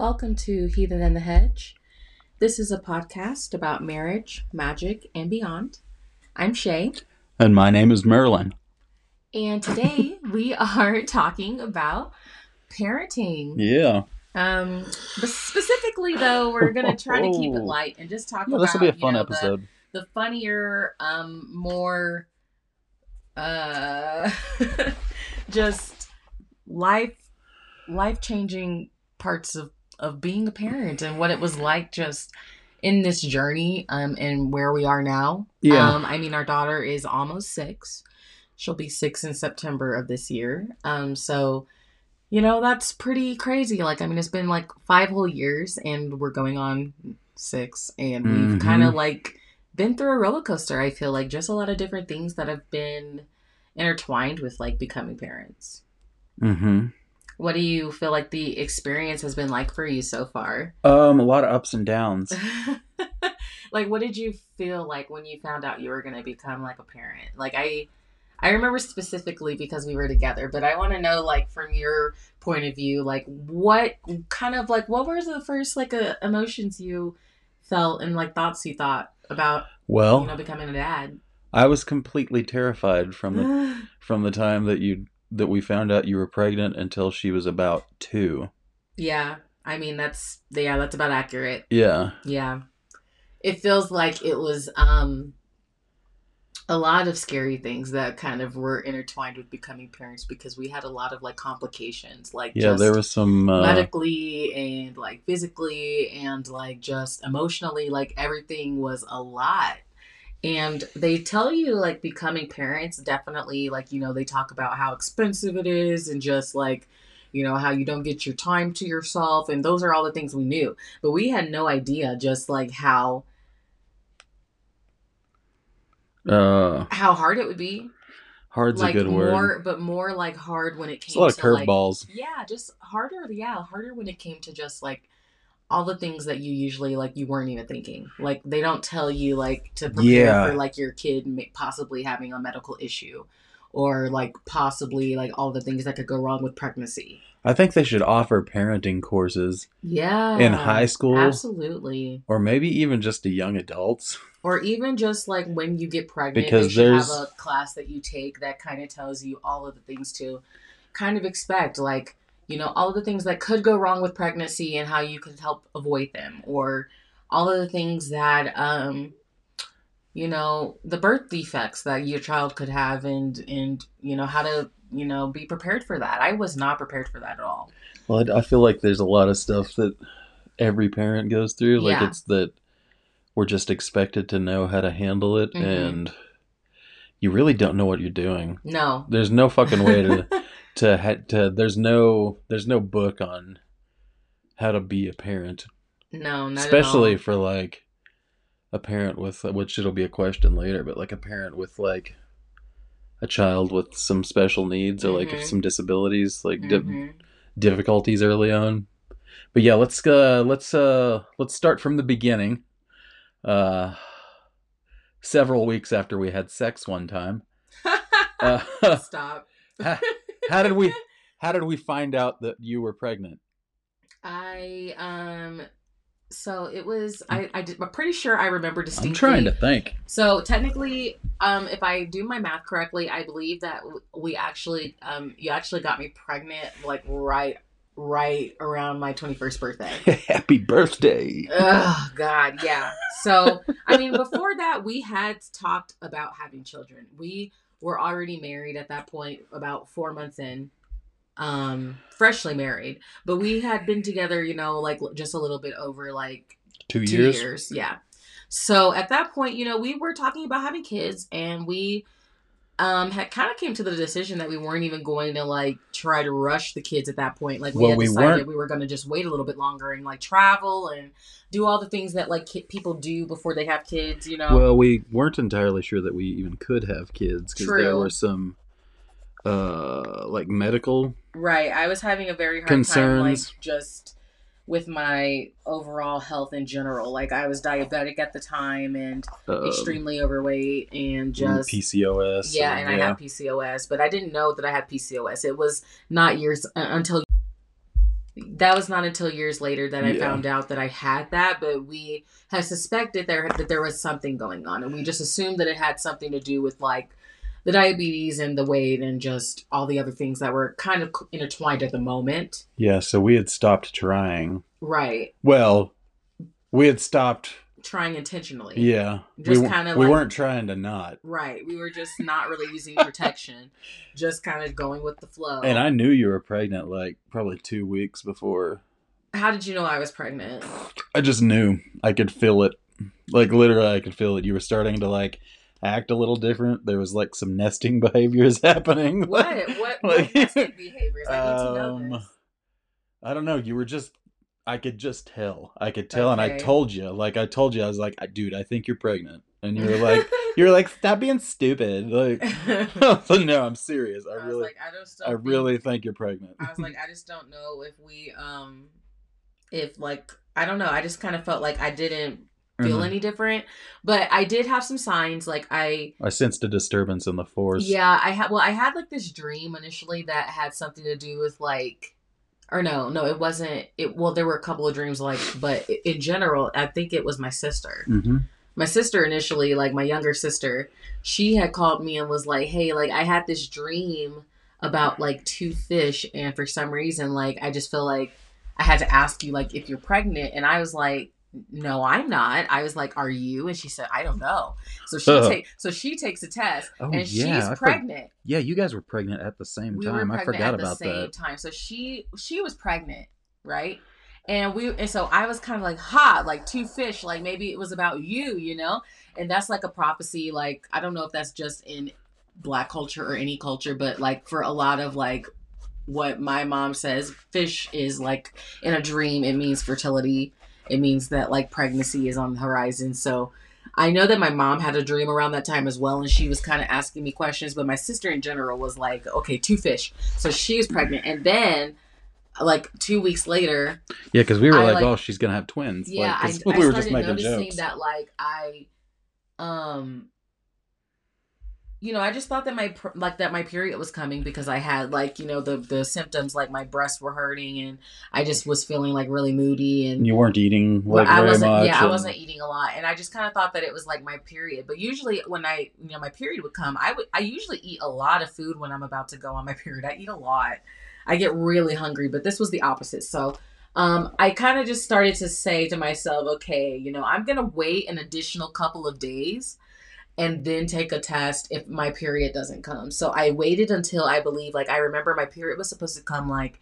Welcome to Heathen and the Hedge. This is a podcast about marriage, magic, and beyond. I'm Shay, And my name is Merlin. and today we are talking about parenting. Yeah. Um, but specifically, though, we're gonna try to keep it Oh. light and just talk Yeah, about this will be a you fun know, the- episode. the funnier, um, more, uh, just life, life changing parts of of being a parent and what it was like just in this journey, um, and where we are now. Yeah. Um, I mean, our daughter is almost six. She'll be six in September of this year. Um, so. You know, that's pretty crazy. Like, I mean, it's been like five whole years and we're going on six and we've Mhm. kind of like been through a roller coaster. I feel like just a lot of different things that have been intertwined with like becoming parents. Mm-hmm. What do you feel like the experience has been like for you so far? Um, a lot of ups and downs. like what did you feel like when you found out you were going to become like a parent? Like I I remember specifically because we were together, but I want to know like from your point of view like what kind of like what were the first like uh, emotions you felt and like thoughts you thought about Well, you know becoming a dad? I was completely terrified from the from the time that you that we found out you were pregnant until she was about two. yeah. I mean that's yeah, that's about accurate. Yeah. Yeah. It feels like it was um a lot of scary things that kind of were intertwined with becoming parents because we had a lot of like complications like Yeah, just there was some uh, medically and like physically and like just emotionally like everything was a lot and they tell you like becoming parents definitely like you know they talk about how expensive it is and just like you know how you don't get your time to yourself and those are all the things we knew but we had no idea just like how uh how hard it would be hard's like a good more word. but more like hard when it It's came a lot of to like curveballs. yeah just harder yeah harder when it came to just like all the things that you usually like you weren't even thinking like they don't tell you like to prepare Yeah. for like your kid possibly having a medical issue or like possibly like all the things that could go wrong with pregnancy I think they should offer parenting courses yeah in high school absolutely or maybe even just to young adults. or even just like when you get pregnant Because they should have there's- a class that you take that kind of tells you all of the things to kind of expect like you know all of the things that could go wrong with pregnancy and how you could help avoid them or all of the things that um you know the birth defects that your child could have and and you know how to you know be prepared for that i was not prepared for that at all Well, I I feel like there's a lot of stuff that every parent goes through. Like Yeah. it's that we're just expected to know how to handle it, Mhm. and you really don't know what you're doing. no There's no fucking way to to ha- to. There's no there's no book on how to be a parent, no not especially at all. for like a parent with which it'll be a question later, but like a parent with like a child with some special needs or like Mhm. some disabilities, like di- Mhm. difficulties early on. But yeah, let's uh let's uh let's start from the beginning. Uh several weeks after we had sex one time. Uh, stop how did we how did we find out that you were pregnant? I um so it was I I did, I'm pretty sure I remember distinctly. I'm trying to think. So technically, um, if I do my math correctly, I believe that we actually um you actually got me pregnant like right right around my 21st birthday. Happy birthday. Oh God, yeah. So I mean, before that, we had talked about having children. We were already married at that point, about four months in, um, freshly married. But we had been together, you know, like just a little bit over like Two two years. years. Yeah. So at that point, you know, we were talking about having kids, and we um had kind of came to the decision that we weren't even going to like try to rush the kids at that point. Like we Well, had we decided weren't- we were going to just wait a little bit longer and like travel and do all the things that like ki- people do before they have kids. You know. Well, we weren't entirely sure that we even could have kids because there were some uh like medical Right. I was having a very hard time, like just with my overall health in general. Like I was diabetic at the time and uh, extremely overweight and just PCOS. yeah, and I had PCOS, but I didn't know that I had PCOS. It was not years uh, until that was not until years later that I Yeah. found out that I had that, but we had suspected there that there was something going on, and we just assumed that it had something to do with like the diabetes and the weight and just all the other things that were kind of intertwined at the moment. Yeah, so we had stopped trying. Right, Well, we had stopped. trying intentionally. Yeah, Just we, kinda we like- weren't trying to not. Right, we were just not really using protection, just kind of going with the flow. And I knew you were pregnant like probably two weeks before. How did you know I was pregnant? I just knew. I could feel it. Like literally, I could feel it. You were starting to like act a little different. There was like some nesting behaviors happening. What? What? What Like- nesting behaviors? I need to know Um, this. I don't know. You were just. I could just tell. I could tell, and I told you. Like I told you, I was like, "Dude, I think you're pregnant," and you were like, "You were like, stop being stupid." Like, no, I'm serious. I I really, like, I just I think- really think you're pregnant. I was like, I just don't know if we, um, if like, I don't know. I just kind of felt like I didn't feel Mhm. any different, but I did have some signs. Like I, I sensed a disturbance in the force. yeah, I had. Well, I had like this dream initially that had something to do with like, or no, no, it wasn't. It well, there were a couple of dreams like, but in general, I think it was my sister. Mm-hmm. my sister initially, like my younger sister, she had called me and was like, "Hey, like I had this dream about like two fish, and for some reason, like I just feel like I had to ask you like if you're pregnant." And I was like, "No, I'm not." I was like, "Are you?" And she said, "I don't know." So she Oh. take so she takes a test, Oh, and yeah, she's for- pregnant. Yeah, you guys were pregnant at the same we time. I forgot at the same that. time. So she she was pregnant, right? And we and so I was kind of like, ha, like two fish, like maybe it was about you, you know? And that's like a prophecy, like I don't know if that's just in black culture or any culture, but like for a lot of like what my mom says, fish is like in a dream, it means fertility. It means that like pregnancy is on the horizon. So I know that my mom had a dream around that time as well, and she was kind of asking me questions. But my sister in general was like, okay, two fish. So she was pregnant. And then, like two weeks later, Yeah, because we were I, like, like- "Oh, she's gonna have twins." yeah, like, I, I we were started just making noticing jokes. that like I, um, you know, I just thought that my like that my period was coming because I had like you know the the symptoms like my breasts were hurting and I just was feeling like really moody and you weren't eating well, like I very wasn't. much. Yeah, I wasn't eating a lot, and I just kind of thought that it was like my period. But usually, when I, you know, my period would come, I would. I usually eat a lot of food when I'm about to go on my period. I eat a lot. I get really hungry, but this was the opposite. So, um, I kind of just started to say to myself, okay, you know, I'm gonna wait an additional couple of days. And then take a test if my period doesn't come. So I waited until I believe, like, I remember my period was supposed to come like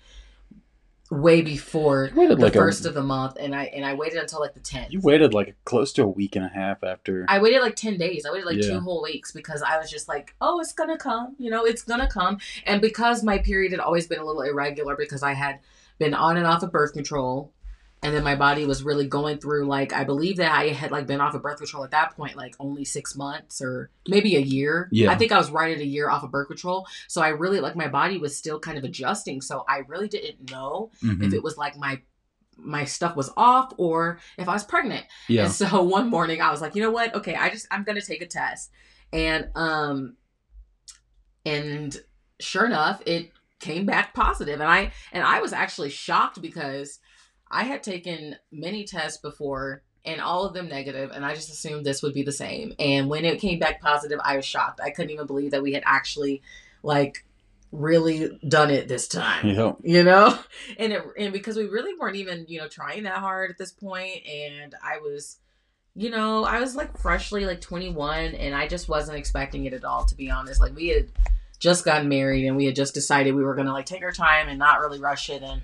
way before the like first a, of the month, and I and I waited until like the tenth. you waited like close to a week and a half after. I waited like ten days. I waited like Yeah. two whole weeks because I was just like, oh, it's gonna come. You know, it's gonna come. And because my period had always been a little irregular because I had been on and off of birth control, and then my body was really going through like I believe that I had like been off of birth control at that point like only six months or maybe a year. Yeah. I think I was right at a year off of birth control. So I really like my body was still kind of adjusting. So I really didn't know Mhm. if it was like my my stuff was off or if I was pregnant. yeah, And so one morning I was like, you know what? Okay, I just I'm gonna take a test. And um and sure enough, it came back positive. And I and I was actually shocked because I had taken many tests before and all of them negative and I just assumed this would be the same. And when it came back positive, I was shocked. I couldn't even believe that we had actually like really done it this time yeah. you know and it and because we really weren't even you know trying that hard at this point and i was you know i was like freshly like 21 and i just wasn't expecting it at all to be honest like we had just gotten married and we had just decided we were gonna like take our time and not really rush it and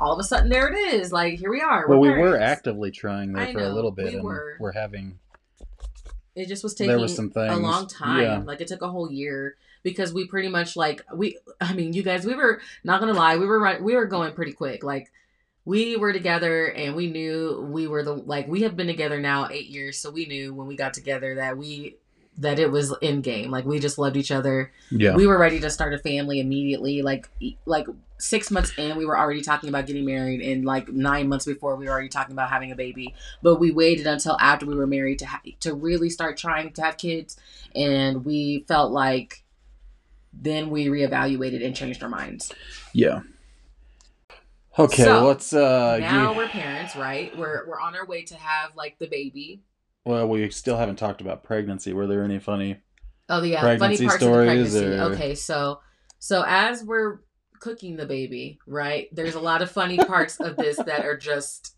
all of a sudden there it is like here we are Well, we we're were actively trying there I for a little bit, we and were. we're having it just was taking was a long time. Yeah, Like it took a whole year because we pretty much like we. I mean, you guys, we were not gonna lie, we were run, we were going pretty quick. Like we were together and we knew we were the like we have been together now eight years, so we knew when we got together that we that it was in game. Like we just loved each other. yeah. We were ready to start a family immediately. Like like six months in, we were already talking about getting married, and like nine months before, we were already talking about having a baby. But we waited until after we were married to ha- to really start trying to have kids, and we felt like then we reevaluated and changed our minds. Yeah. Okay, So, let's uh now you- we're parents, right? We're we're on our way to have like the baby. Well, we still haven't talked about pregnancy. Were there any funny Oh yeah, Pregnancy funny parts stories, of the pregnancy. or- Okay, so so as we're cooking the baby, right? There's a lot of funny parts of this that are just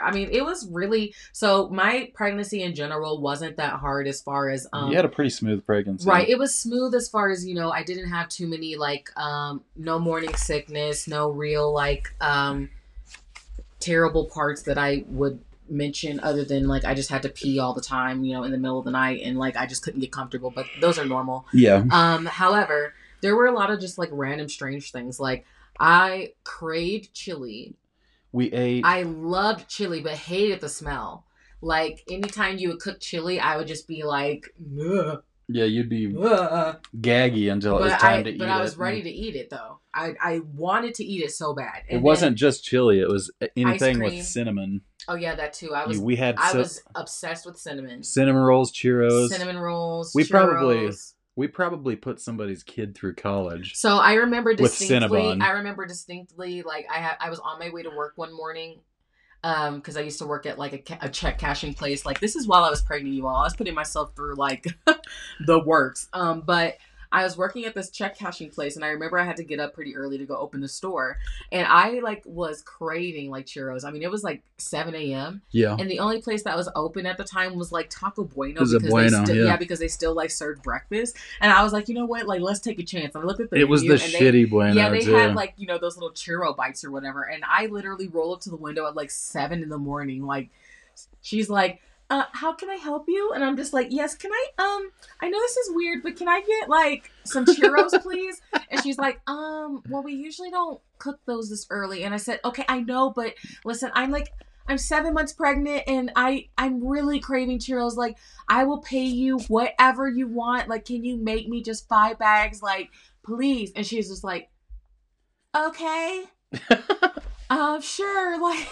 I mean, it was really so my pregnancy in general wasn't that hard as far as um You had a pretty smooth pregnancy. Right. It was smooth as far as, you know, I didn't have too many like um no morning sickness, no real like um terrible parts that I would mention other than like I just had to pee all the time, you know, in the middle of the night and like I just couldn't get comfortable, but those are normal. Yeah. Um however, there were a lot of just like random strange things like I craved chili. We ate I loved chili but hated the smell. Like anytime you would cook chili, I would just be like, "Ugh, Yeah, you'd be ugh." gaggy until it was time I, to eat it. but. I was ready to eat it though. I, I wanted to eat it so bad. It wasn't just chili, it was anything with cinnamon. Oh yeah, that too. I was. We had I so- was obsessed with cinnamon. cinnamon rolls, churros. Cinnamon rolls. We probably- We probably put somebody's kid through college. So I remember With distinctly. I remember distinctly. Like I had. I was on my way to work one morning. Um, because I used to work at like a, ca- a check cashing place. Like this is while I was pregnant, you all. I was putting myself through like the works. Um, but I was working at this check cashing place, and I remember I had to get up pretty early to go open the store, and I like was craving like churros. I mean, it was like seven a.m. Yeah. and the only place that was open at the time was like Taco Bueno because Bueno, they still yeah. because they still like served breakfast. And I was like, you know what, like let's take a chance. And I looked at the It was the menu, and they- shitty bueno yeah, they too. had like you know those little churro bites or whatever, and I literally roll up to the window at like seven in the morning. Like, she's like, uh, "How can I help you?" And I'm just like, "Yes, can I? Um, I know this is weird, but can I get like some churros, please?" And she's like, "Um, well, we usually don't cook those this early." And I said, "Okay, I know, but listen, I'm like." I'm seven months pregnant and I I'm really craving churros. Like I will pay you whatever you want. Like can you make me just five bags? Like please. And she's just like, okay. Uh, sure. Like,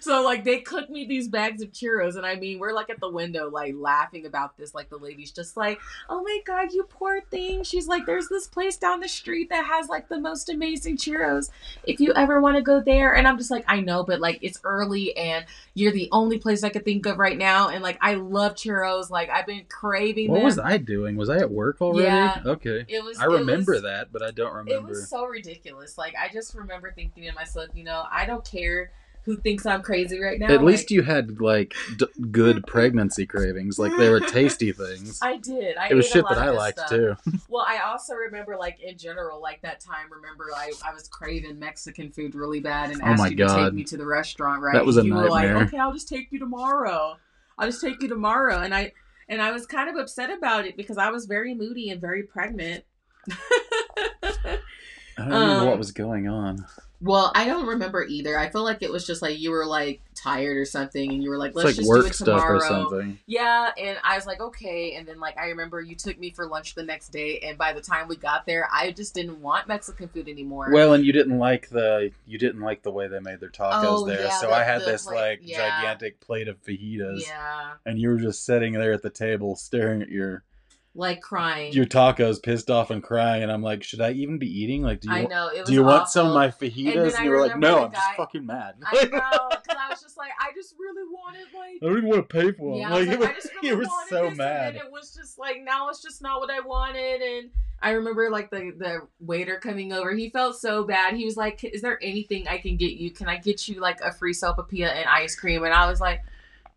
so like they cook me these bags of churros, and I mean, we're like at the window, like laughing about this. Like the lady's just like, "Oh my god, you poor thing." She's like, "There's this place down the street that has like the most amazing churros. If you ever want to go there." And I'm just like, "I know, but like it's early, and you're the only place I could think of right now." And like, I love churros. Like I've been craving what them. was I doing? Was I at work already? Yeah. Okay. It was. I remember was- that, but I don't remember. it was so ridiculous. Like I just remember thinking to myself, you know, I don't care who thinks I'm crazy right now. At least you had like d- good pregnancy cravings. Like they were tasty things. I did. I it was shit that I liked stuff. too. Well, I also remember, like in general, like that time. Remember, I, I was craving Mexican food really bad, and Oh asked you to take me to the restaurant. Right? That was a you were nightmare. like, okay, I'll just take you tomorrow. I'll just take you tomorrow, and I and I was kind of upset about it because I was very moody and very pregnant. I don't remember Um, what was going on. Well, I don't remember either. I feel like it was just like you were like tired or something, and you were like, "Let's like just work do it stuff tomorrow." or something. Yeah, and I was like, "Okay." And then like I remember you took me for lunch the next day, and by the time we got there, I just didn't want Mexican food anymore. Well, and you didn't like the you didn't like the way they made their tacos Oh, there, yeah, so I had the this plate- like yeah. gigantic plate of fajitas, yeah, and you were just sitting there at the table staring at your like crying. your tacos, pissed off and crying, and I'm like, should I even be eating? Like, do you I know it was. do you want some of my fajitas? And, I you were like, no, I'm just fucking mad. I know because I was just like, I just really wanted like. I don't even want to pay for them. Yeah, I, was like, like, I just really you were so this, mad. and it was just like now it's just not what I wanted, and I remember like the the waiter coming over. He felt so bad. He was like, "Is there anything I can get you? Can I get you like a free sopapilla and ice cream?" And I was like,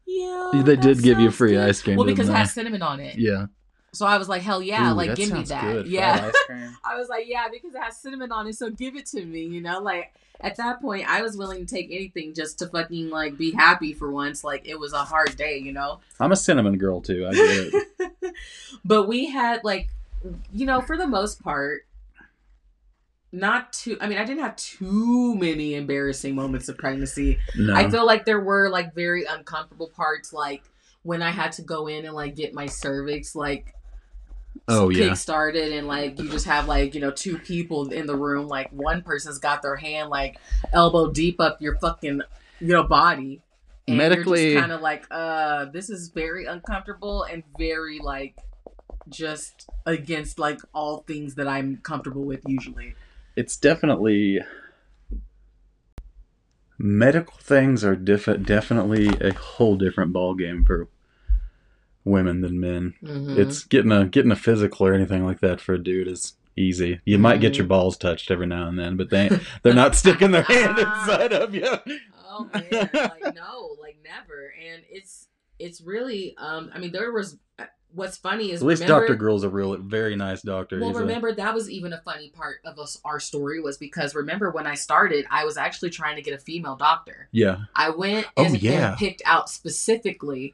"Yeah." They did give you free good." ice cream. Well, because it has cinnamon on it. yeah, So I was like, "Hell yeah! Ooh, like give me that." Good. Yeah. I was like, "Yeah," because it has cinnamon on it. So give it to me. You know, like at that point, I was willing to take anything just to fucking like be happy for once. Like it was a hard day, you know. I'm a cinnamon girl too. I get it. but we had like you know for the most part not too i mean i didn't have too many embarrassing moments of pregnancy No. i feel like there were like very uncomfortable parts like when i had to go in and like get my cervix like oh yeah. kick started and like you just have like you know two people in the room like one person's got their hand like elbow deep up your fucking you know body and Medically- kind of like uh this is very uncomfortable and very like just against like all things that i'm comfortable with usually It's definitely medical things are diff- definitely a whole different ball game for women than men. Mhm. It's getting a getting a physical or anything like that for a dude is easy. You might get your Mhm. balls touched every now and then, but they they're not sticking their hand inside of you. Oh man, like no, like never. And it's it's really um I mean there was what's funny is At least remember, Doctor Gruhl's a real very nice doctor. Well, He's a- remember that was even a funny part of us, our story was because remember when I started, I was actually trying to get a female doctor. yeah, I went Oh, and, yeah. and picked out specifically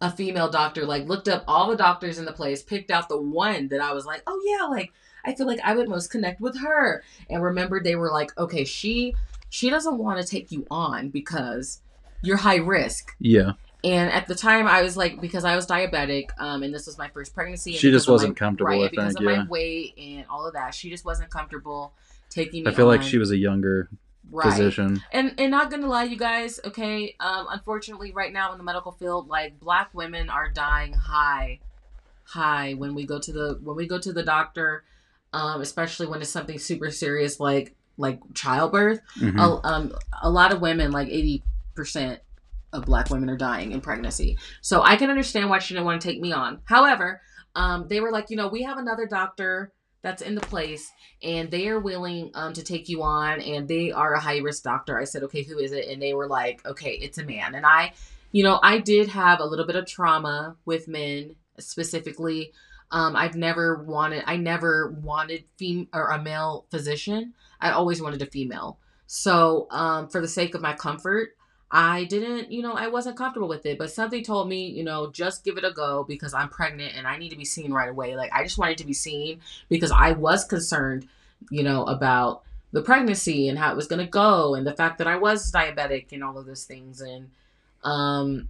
a female doctor. Like looked up all the doctors in the place, picked out the one that I was like, oh yeah, like I feel like I would most connect with her. And remember they were like, okay, she she doesn't want to take you on because you're high risk. yeah. And at the time, I was like, because I was diabetic, um, and this was my first pregnancy. and She just wasn't my- comfortable, right, I because think, of yeah. my weight and all of that. She just wasn't comfortable taking me. I feel like she was a younger right. physician. And and not gonna lie, you guys. Okay, um, unfortunately, right now in the medical field, like black women are dying high, high when we go to the when we go to the doctor, um, especially when it's something super serious like like childbirth Mhm. a, um, a lot of women, like 80% of black women are dying in pregnancy. So I can understand why she didn't want to take me on. However, um, they were like, you know, we have another doctor that's in the place and they are willing um, to take you on and they are a high risk doctor. I said, okay, who is it? And they were like, okay, it's a man. And I, you know, I did have a little bit of trauma with men specifically. Um, I've never wanted, I never wanted fem- or a male physician. I always wanted a female. So, um, for the sake of my comfort, I didn't, you know, I wasn't comfortable with it. But something told me, you know, just give it a go because I'm pregnant and I need to be seen right away. Like, I just wanted to be seen because I was concerned, you know, about the pregnancy and how it was going to go and the fact that I was diabetic and all of those things. And, um,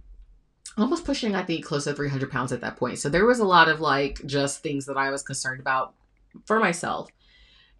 almost pushing, I think, close to 300 pounds at that point. So there was a lot of like just things that I was concerned about for myself.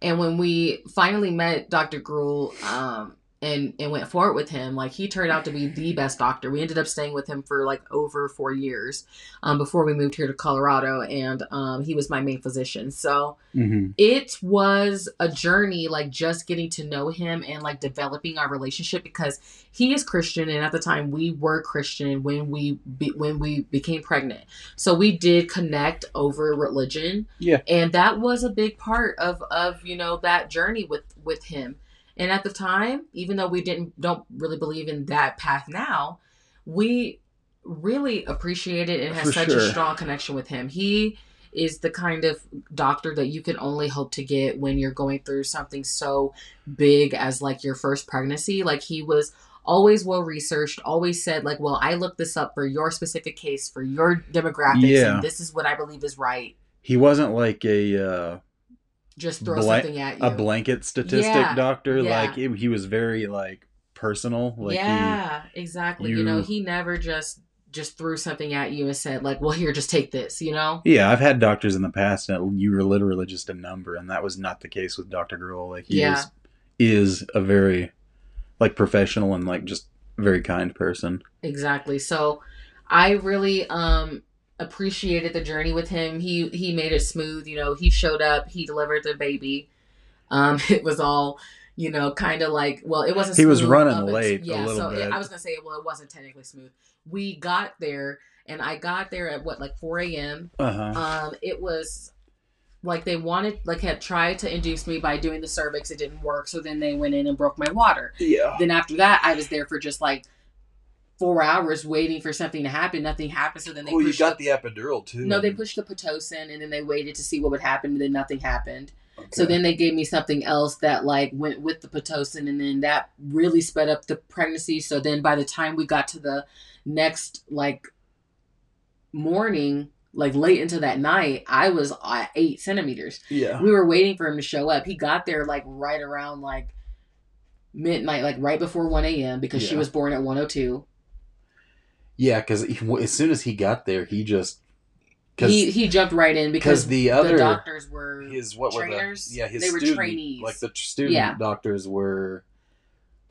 And when we finally met Dr. Gruhl um, and, and went forward with him, like he turned out to be the best doctor. We ended up staying with him for like over four years um, before we moved here to Colorado. And um, he was my main physician. So Mhm. it was a journey, like just getting to know him and like developing our relationship because he is Christian. And at the time we were Christian when we, be, when we became pregnant. So we did connect over religion Yeah. and that was a big part of of you know that journey with with him and at the time even though we didn't don't really believe in that path now we really appreciate it and has For such a strong connection with him. He is the kind of doctor that you can only hope to get when you're going through something so big as like your first pregnancy. Like he was always well researched always said like well i looked this up for your specific case for your demographics Yeah. and this is what i believe is right. He wasn't like a uh, just throw Bla- something at you. a blanket statistic Yeah, doctor. yeah. Like it, he was very like personal. Like yeah, exactly. You, you- know, he never just just threw something at you and said like, "Well, here, just take this." You know. Yeah, I've had doctors in the past that you were literally just a number, and that was not the case with Doctor Gruhl. Like he Yeah. was, is a very like professional and like just very kind person. Exactly. So, I really um appreciated the journey with him. He he made it smooth. You know, he showed up. He delivered the baby. Um, it was all. You know, kind of like well, it wasn't. He was running late a Yeah, little so bit. I was gonna say, well, it wasn't technically smooth. We got there, and I got there at what like four a.m. Uh huh. um it was like they wanted like had tried to induce me by doing the cervix it didn't work so then they went in and broke my water yeah. then after that i was there for just like four hours waiting for something to happen. Nothing happened so then they Oh, you got the, the epidural too. no they pushed the pitocin and then they waited to see what would happen and then nothing happened. So then they gave me something else that like went with the pitocin and then that really sped up the pregnancy. So then by the time we got to the next like morning like late into that night i was at eight centimeters. Yeah. we were waiting for him to show up. He got there like right around like midnight like right before 1 a.m because she was born at 102 Yeah, because as soon as he got there, he just he, he jumped right in because the other doctors were his what trainers? were the yeah his They were student, trainees. like the student Yeah. doctors were.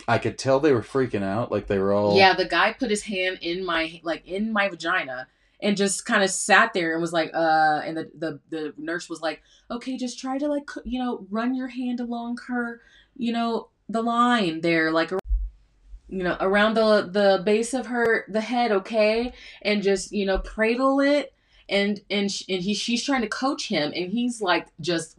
I could tell they were freaking out, like they were all Yeah, the guy put his hand in my like in my vagina and just kind of sat there and was like, uh, and the, the the nurse was like, okay, just try to like you know run your hand along her, you know, the line there, like. You know, around the the base of her the head, okay, and just you know cradle it, and and sh- and he she's trying to coach him, and he's like just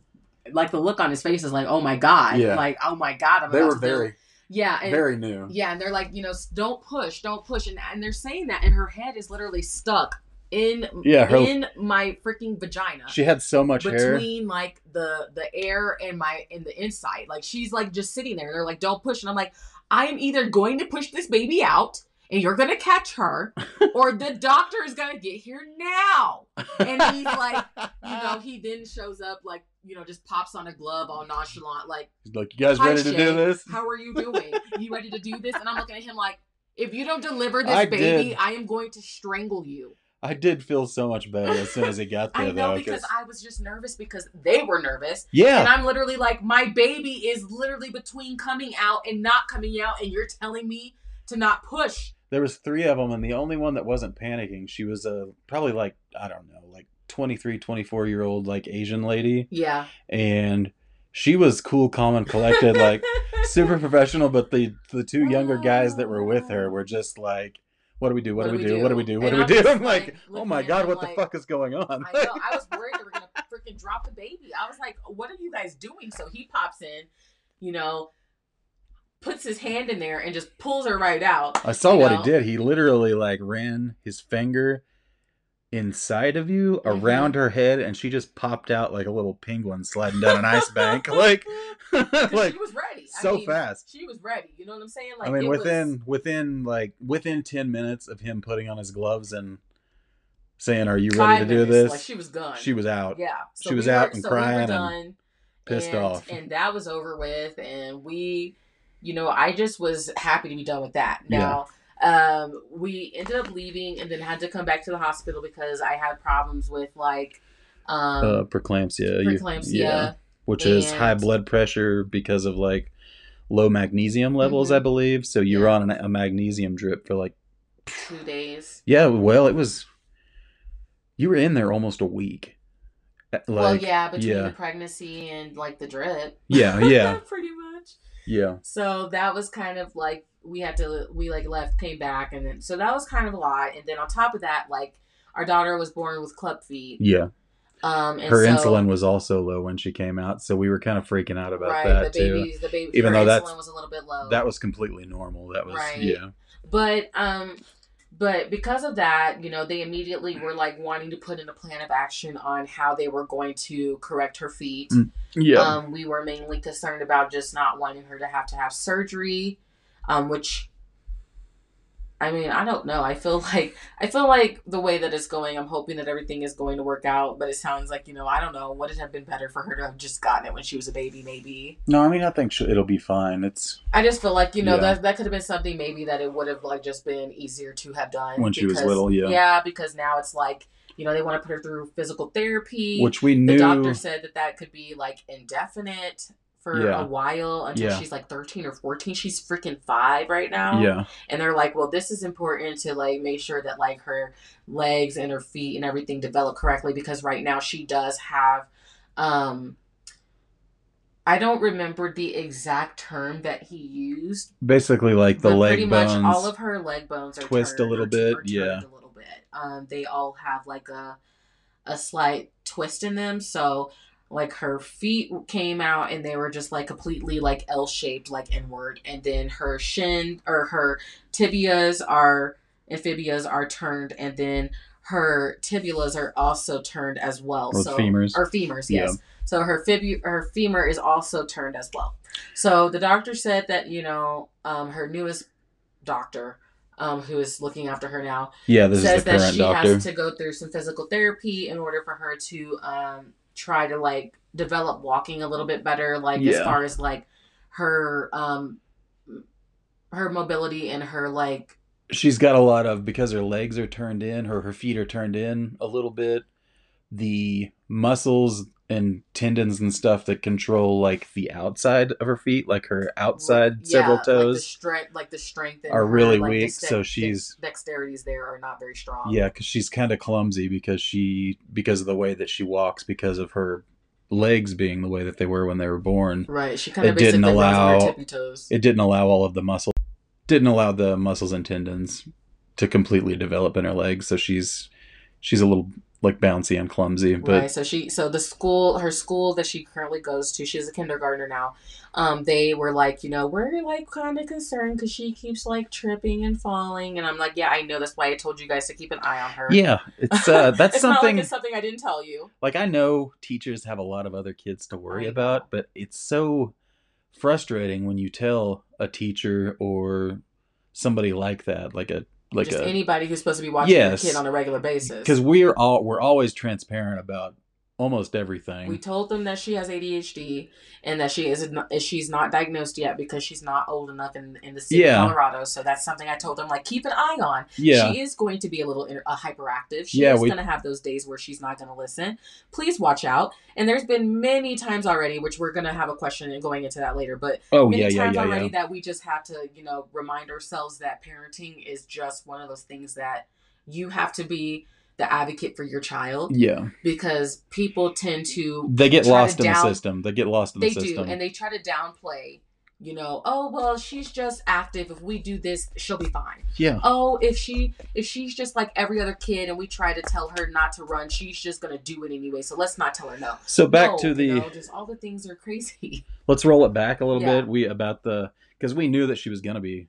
like the look on his face is like, oh my god, Yeah. like oh my god, I'm They were very, yeah, and very new. yeah, and they're like, you know, don't push, don't push, and and they're saying that, and her head is literally stuck in Yeah, her- in my freaking vagina She had so much hair. between like the the air and my and the inside. Like she's like just sitting there. They're like, don't push, and I'm like, I am either going to push this baby out. And you're gonna catch her, or the doctor is gonna get here now. And he's like, you know, he then shows up like, you know, just pops on a glove all nonchalant, like, He's like, you guys ready to do this? How are you doing? You ready to do this? And I'm looking at him like, if you don't deliver this I baby, did. I am going to strangle you. I did feel so much better as soon as he got there, I know though. because I was just nervous because they were nervous. yeah, And I'm literally like, my baby is literally between coming out and not coming out, and you're telling me to not push. there was three of them, and the only one that wasn't panicking, she was a probably like I don't know, like 23, 24 year old like Asian lady, Yeah. and she was cool, calm, and collected, like super professional. But the the two younger guys that were with her oh. were just like. What do we do? What, do we do? What do we do? What do we do? I'm like, oh my god, what the fuck is going on? I know. I was worried they were gonna freaking drop the baby. I was like, "What are you guys doing?" So he pops in, you know, puts his hand in there and just pulls her right out. I saw what he did. He literally like ran his finger inside of you Mhm. around her head and she just popped out like a little penguin sliding down an ice bank like like she was ready. I so mean, fast She was ready. You know what I'm saying? Like i mean within was, within like within 10 minutes of him putting on his gloves and saying are you ready to do this Like she was gone. she was out Yeah. She was out and so crying We and pissed and, off and that was over with. And we, you know, I just was happy to be done with that. Now, um, we ended up leaving and then had to come back to the hospital because I had problems with like, um, uh preeclampsia you- preeclampsia. yeah which is high blood pressure because of like low magnesium levels Mhm. i believe so you were on a magnesium drip for like two days. Yeah, well, it was. You were in there almost a week. Uh, Like, well, yeah, between yeah. the pregnancy and like the drip. Yeah, yeah, pretty much. Yeah. So that was kind of like we had to we like left, came back, and then so that was kind of a lot. And then on top of that, like our daughter was born with club feet. Yeah. Um, and Her so, insulin was also low when she came out, so we were kind of freaking out about right, that the too. the baby, Even though insulin that's- was a little bit low. That was completely normal. That was Right. yeah. but um, but because of that, you know, they immediately were like wanting to put in a plan of action on how they were going to correct her feet. Mm, Yeah. Um, we were mainly concerned about just not wanting her to have to have surgery, um, which I mean, I don't know. I feel like I feel like the way that it's going, I'm hoping that everything is going to work out. But it sounds like you know, I don't know. Would it have been better for her to have just gotten it when she was a baby? Maybe. no, I mean I think sh- it'll be fine. It's I just feel like you know Yeah. that that could have been something maybe that it would have like just been easier to have done When she was little, yeah. Yeah, because now it's like you know they want to put her through physical therapy. which we knew. the doctor said that that could be like indefinite for Yeah. a while until Yeah. she's like 13 or 14 she's freaking five right now yeah, and they're like well this is important to like make sure that like her legs and her feet and everything develop correctly because right now she does have um I don't remember the exact term that he used. basically like the leg pretty bones. much all of her leg bones are twist a little bit, yeah. a little bit. Um, they all have like a a slight twist in them. So like her feet came out and they were just like completely like L shaped, like inward, and then her shin or her tibias are amphibias are turned, and then her tibulas are also turned as well. Or so femurs. or femurs, Yeah. yes. So her fibu- her femur is also turned as well. So the doctor said that you know um, her newest doctor, um, who is looking after her now, yeah, this says is the that current she doctor. has to go through some physical therapy in order for her to um, try to like develop walking a little bit better, like as far as like her um, her mobility and her like she's got a lot of because her legs are turned in her her feet are turned in a little bit the muscles and tendons and stuff that control like the outside of her feet like her outside several yeah, like the toes strength, like the strength are her, really like, weak, dexter- so she's- dex- dexterities there are not very strong. yeah because she's kind of clumsy because she because of the way that she walks because of her legs being the way that they were when they were born right. She kind of It didn't basically runs on allow- toes. it didn't allow all of the muscle didn't allow the muscles and tendons to completely develop in her legs, so she's she's a little like bouncy and clumsy. But right. So she, so the school, her school that she currently goes to, she's a kindergartner now. Um, they were like, you know, we're like kind of concerned because she keeps like tripping and falling, and I'm like, yeah, I know. That's why I told you guys to keep an eye on her. yeah, it's uh, that's it's not something. like it's something I didn't tell you. like I know teachers have a lot of other kids to worry about, but it's so frustrating when you tell a teacher or somebody like that, like a like Just a anybody who's supposed to be watching Yes. your kid on a regular basis. because we're all we're always transparent about almost everything. We told them that she has ADHD and that she is not, she's not diagnosed yet because she's not old enough in in the state Yeah. of Colorado. So that's something I told them like keep an eye on. yeah, She is going to be a little uh, hyperactive. She Yeah, is we- going to have those days where she's not going to listen. Please watch out. And there's been many times already, which we're going to have a question and going into that later, but oh many yeah, yeah, times yeah, already yeah. that we just have to, you know, remind ourselves that parenting is just one of those things that you have to be the advocate for your child Yeah, because people tend to they get lost in down- the system. They get lost in the system. They do and they try to downplay you know oh well she's just active if we do this she'll be fine yeah, oh if she if she's just like every other kid and we try to tell her not to run she's just gonna do it anyway so let's not tell her no so back No, to the you know, just all the things are crazy let's roll it back a little Yeah. bit. We about the because we knew that she was gonna be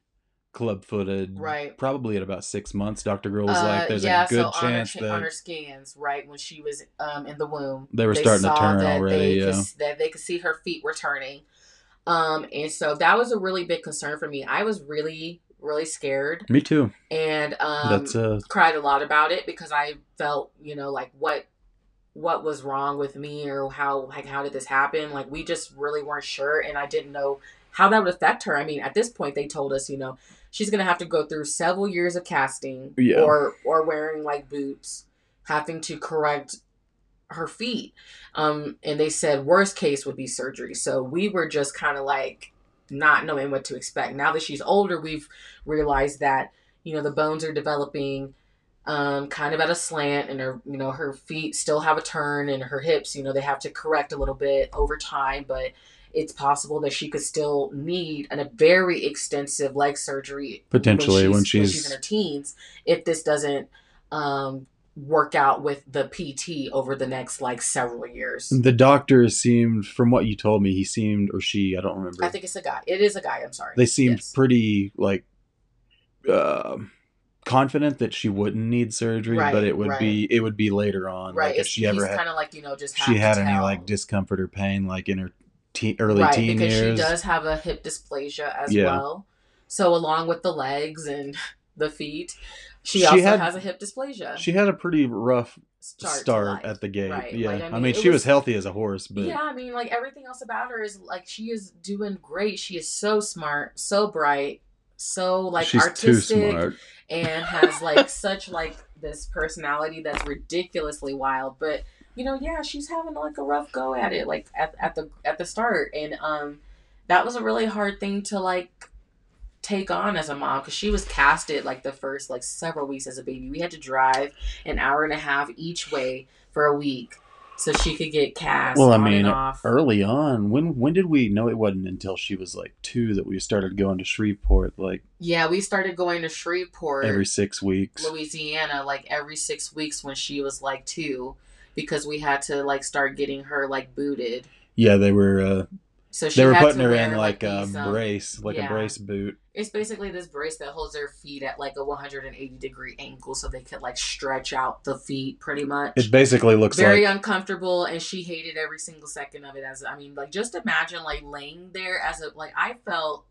club footed, Right. Probably at about six months. Doctor Gruhl was Uh, like, "There's yeah a good so on her, chance that on her scans right when she was um in the womb They were starting to turn that already, they yeah. could, that they could see her feet were turning um and so that was a really big concern for me i was really really scared me too." and um That's uh, cried a lot about it because I felt, you know, like what what was wrong with me or how like how did this happen? Like we just really weren't sure and I didn't know how that would affect her. I mean, at this point they told us, you know, she's to have to go through several years of casting Yeah. or or wearing like boots, having to correct her feet. Um and they said worst case would be surgery. So we were just kind of like not knowing what to expect. Now that she's older, we've realized that you know the bones are developing um, kind of at a slant and her you know her feet still have a turn and her hips you know they have to correct a little bit over time but it's possible that she could still need an, a very extensive leg surgery Potentially when when she's- she's in her teens if this doesn't um, work out with the pt over the next like several years the doctor seemed, from what you told me, he seemed or she, I don't remember. i think it's a guy it is a guy i'm sorry they seemed Yes. pretty like uh, confident that she wouldn't need surgery, Right, but it would right. be it would be later on. right Like if it's, she ever had kind of like you know just she had any like discomfort or pain like in her teen, early right, teen because years. she does have a hip dysplasia as Yeah. well. So along with the legs and the feet, she, She also had- has a hip dysplasia. She had a pretty rough start, start at the gate. Right. Yeah, Like, I I mean, mean, she was, was- healthy as a horse, but yeah, I mean, like everything else about her is like she is doing great. She is so smart, so bright, so like she's artistic, and has like such like this personality that's ridiculously wild. But you know, yeah, she's having like a rough go at it, like at, at the at the start, and um, that was a really hard thing to like take on as a mom because she was casted like the first like several weeks as a baby. We had to drive an hour and a half each way for a week so she could get cast. Well, I on mean, and off. early on, when when did we know it wasn't until she was like two that we started going to Shreveport like yeah, we started going to Shreveport. every six weeks? Louisiana like every six weeks when she was like two because we had to like start getting her like booted. Yeah, they were uh, So she they were putting her in wear, like, a um, brace, like a brace boot. It's basically this brace that holds their feet at like a 180 degree angle so they could like stretch out the feet pretty much. It basically looks Very like uncomfortable and she hated every single second of it as I mean like just imagine like laying there as a like I felt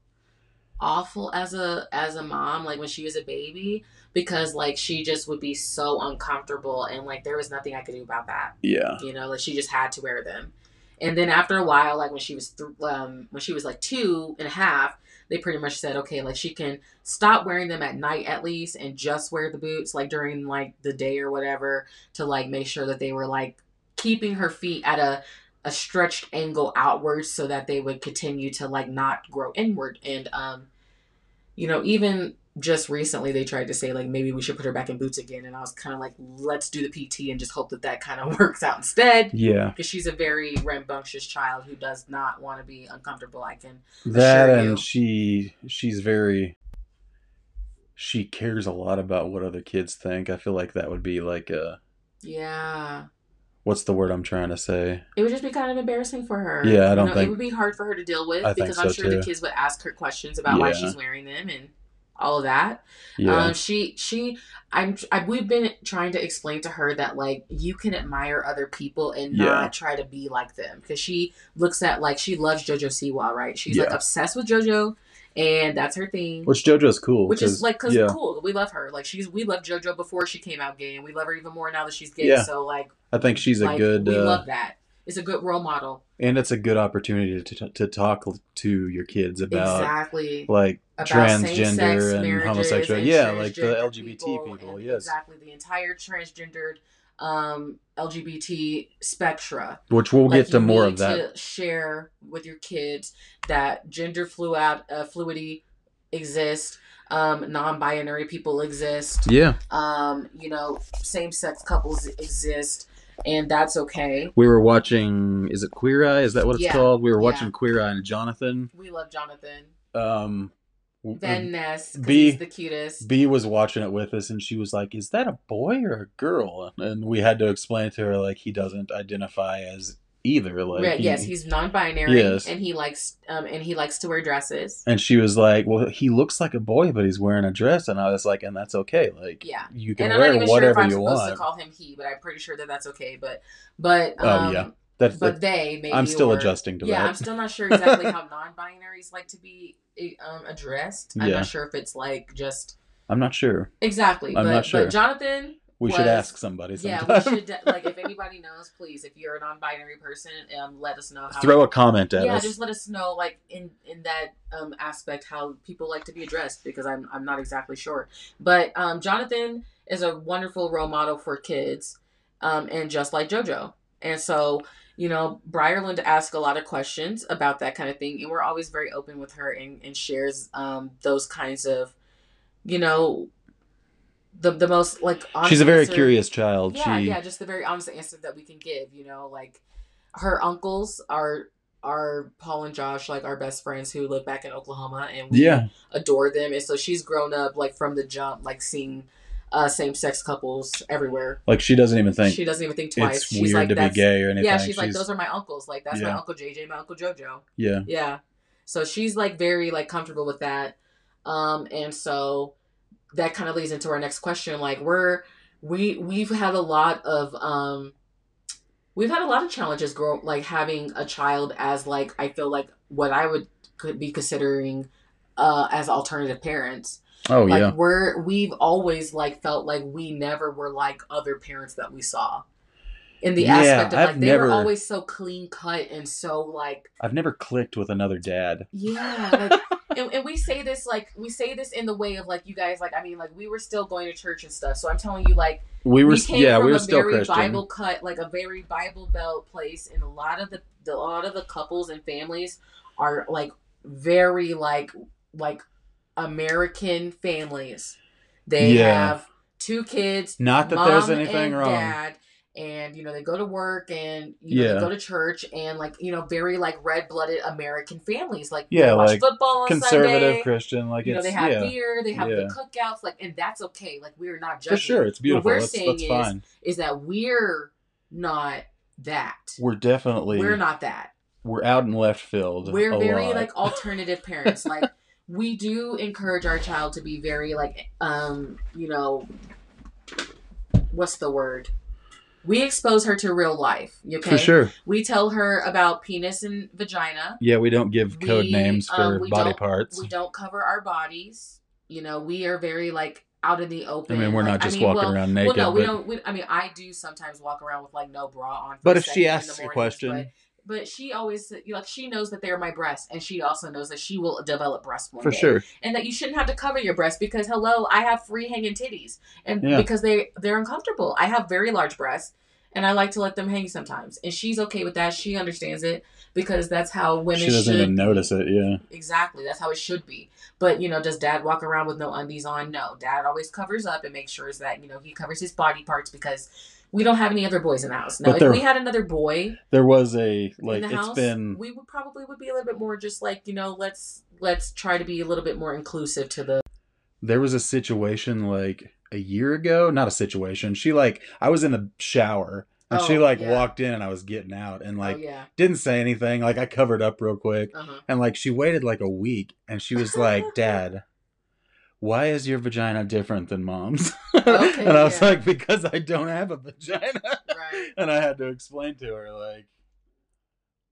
awful as a as a mom like when she was a baby because like she just would be so uncomfortable and like there was nothing I could do about that. Yeah. you know like she just had to wear them. And then after a while like when she was th- um when she was like two and a half they pretty much said okay like she can stop wearing them at night at least and just wear the boots like during like the day or whatever to like make sure that they were like keeping her feet at a a stretched angle outwards so that they would continue to like not grow inward. And um you know even just recently they tried to say like maybe we should put her back in boots again and i was kind of like let's do the pt and just hope that that kind of works out instead Yeah. because she's a very rambunctious child who does not want to be uncomfortable i can That and you. she she's very she cares a lot about what other kids think. I feel like that would be like a Yeah. What's the word I'm trying to say? It would just be kind of embarrassing for her. Yeah, I don't know, think- it would be hard for her to deal with I because I'm so, sure the kids would ask her questions about why she's wearing them and all of that. Yeah. Um, she she I'm I, we've been trying to explain to her that like you can admire other people and Yeah. not try to be like them because she looks at like she loves JoJo Siwa, right? She's like obsessed with JoJo, and that's her thing. Which JoJo's cool. Which is like, cause yeah. cool. We love her. Like she's, we loved JoJo before she came out gay, and we love her even more now that she's gay. Yeah. So like, I think she's a good we uh, love that. It's a good role model. and it's a good opportunity to to talk to your kids about exactly. like about transgender and homosexual. and yeah, like the LGBT people. and yes. exactly the entire transgendered um, LGBT spectra. Which we'll Like, get to more of that. To share with your kids that gender fluid uh, fluidity exists. Um, non-binary people exist. Yeah. Um, you know, same-sex couples exist, and that's okay. We were watching is it Queer Eye? Is that what it's Yeah. called? We were Yeah. watching Queer Eye and Jonathan. We love Jonathan Um Van Ness. 'cause B- the cutest. B was watching it with us and she was like, Is that a boy or a girl? And we had to explain to her like he doesn't identify as either. Like Right, he- yes, he's non-binary, Yes. and he likes um, and he likes to wear dresses. and she was like, Well, he looks like a boy, but he's wearing a dress and I was like, and that's okay. Like Yeah. you can And I'm not wear even sure if whatever I'm you supposed want. to call him he, but I'm pretty sure that that's okay. But but Oh, um, yeah. That's but they maybe I'm still or- adjusting to yeah, that. Yeah, I'm still not sure exactly how non-binaries like to be um, addressed. I'm Yeah. not sure if it's like just I'm not sure. exactly. I'm but not sure. but Jonathan, We should ask somebody yeah, we should de- like if anybody knows, please, if you're a non-binary person, um, let us know how. Throw a comment at yeah, us. Yeah, just let us know, like in in that um, aspect, how people like to be addressed because I'm I'm not exactly sure. But um, Jonathan is a wonderful role model for kids, um, and just like JoJo, and so you know Briarland asks a lot of questions about that kind of thing, and we're always very open with her and, and shares um, those kinds of, you know. The, the most like honest She's a very answer- curious child. yeah, she yeah, just the very honest answer that we can give. You know, like her uncles are are Paul and Josh, like our best friends who live back in Oklahoma, and we Yeah. adore them. And so she's grown up like from the jump, like seeing uh, same sex couples everywhere. Like she doesn't even think she doesn't even think twice. it's she's weird like, to be gay or anything. Yeah, she's, like, those are my uncles. Like that's my uncle JJ, my uncle JoJo. yeah. Yeah. So she's like very like comfortable with that. Um and so that kind of leads into our next question like we're we we've had a lot of um we've had a lot of challenges grow like having a child as like I feel like what I would could be considering uh as alternative parents. Oh like yeah. we're we've always like felt like we never were like other parents that we saw. In the Yeah, aspect of like I've they never- were always so clean cut and so like I've never clicked with another dad. yeah, like, and, and we say this like we say this in the way of like you guys like I mean like we were still going to church and stuff. So I'm telling you like We were we came yeah, from we were a still very Christian. Bible cut like a very Bible belt place, and a lot of the, the a lot of the couples and families are like very like like American families. They Yeah. have two kids, Not that there's mom anything and wrong. Dad, and you know they go to work and you know Yeah. they go to church and like you know very like red blooded American families like Yeah, like, football on Conservative Sunday. Christian, like you know they have yeah, beer, they have yeah. the cookouts, like and that's okay. Like we're not judging. for sure. It's beautiful. we're that's saying that's is- fine. Is that we're not that. We're definitely We're not that we're, out in left field. We're very lot. like alternative parents. like we do encourage our child to be very like um you know what's the word we expose her to real life okay for sure. we tell her about penis and vagina Yeah, we don't give code We, names for um, body parts. we don't cover our bodies you know we are very like out in the open. I mean, we're like, not just I mean, walking well, around naked. well no we don't we, i mean i do sometimes walk around with like no bra on but if she asks a question, but, she always like she knows that they're my breasts and she also knows that she will develop breasts one for day sure. and that you shouldn't have to cover your breasts because hello i have free hanging titties and Yeah. because they they're uncomfortable i have very large breasts and i like to let them hang sometimes and she's okay with that she understands it because that's how women She doesn't should even notice it. Yeah. exactly that's how it should be but you know does dad walk around with no undies on no dad always covers up and makes sure that you know he covers his body parts because we don't have any other boys in the house No, if there- we had another boy There was a like in the it's house, been we would probably would be a little bit more just like you know let's let's try to be a little bit more inclusive to the there was a situation like a year ago. Not a situation. She like I was in the shower and she Oh, like yeah. walked in and I was getting out and like oh yeah. didn't say anything. Like I covered up real quick. Uh huh. And like she waited like a week and she was like, Dad, why is your vagina different than mom's? Okay, and I was yeah. like, Because I don't have a vagina. Right. and I had to explain to her like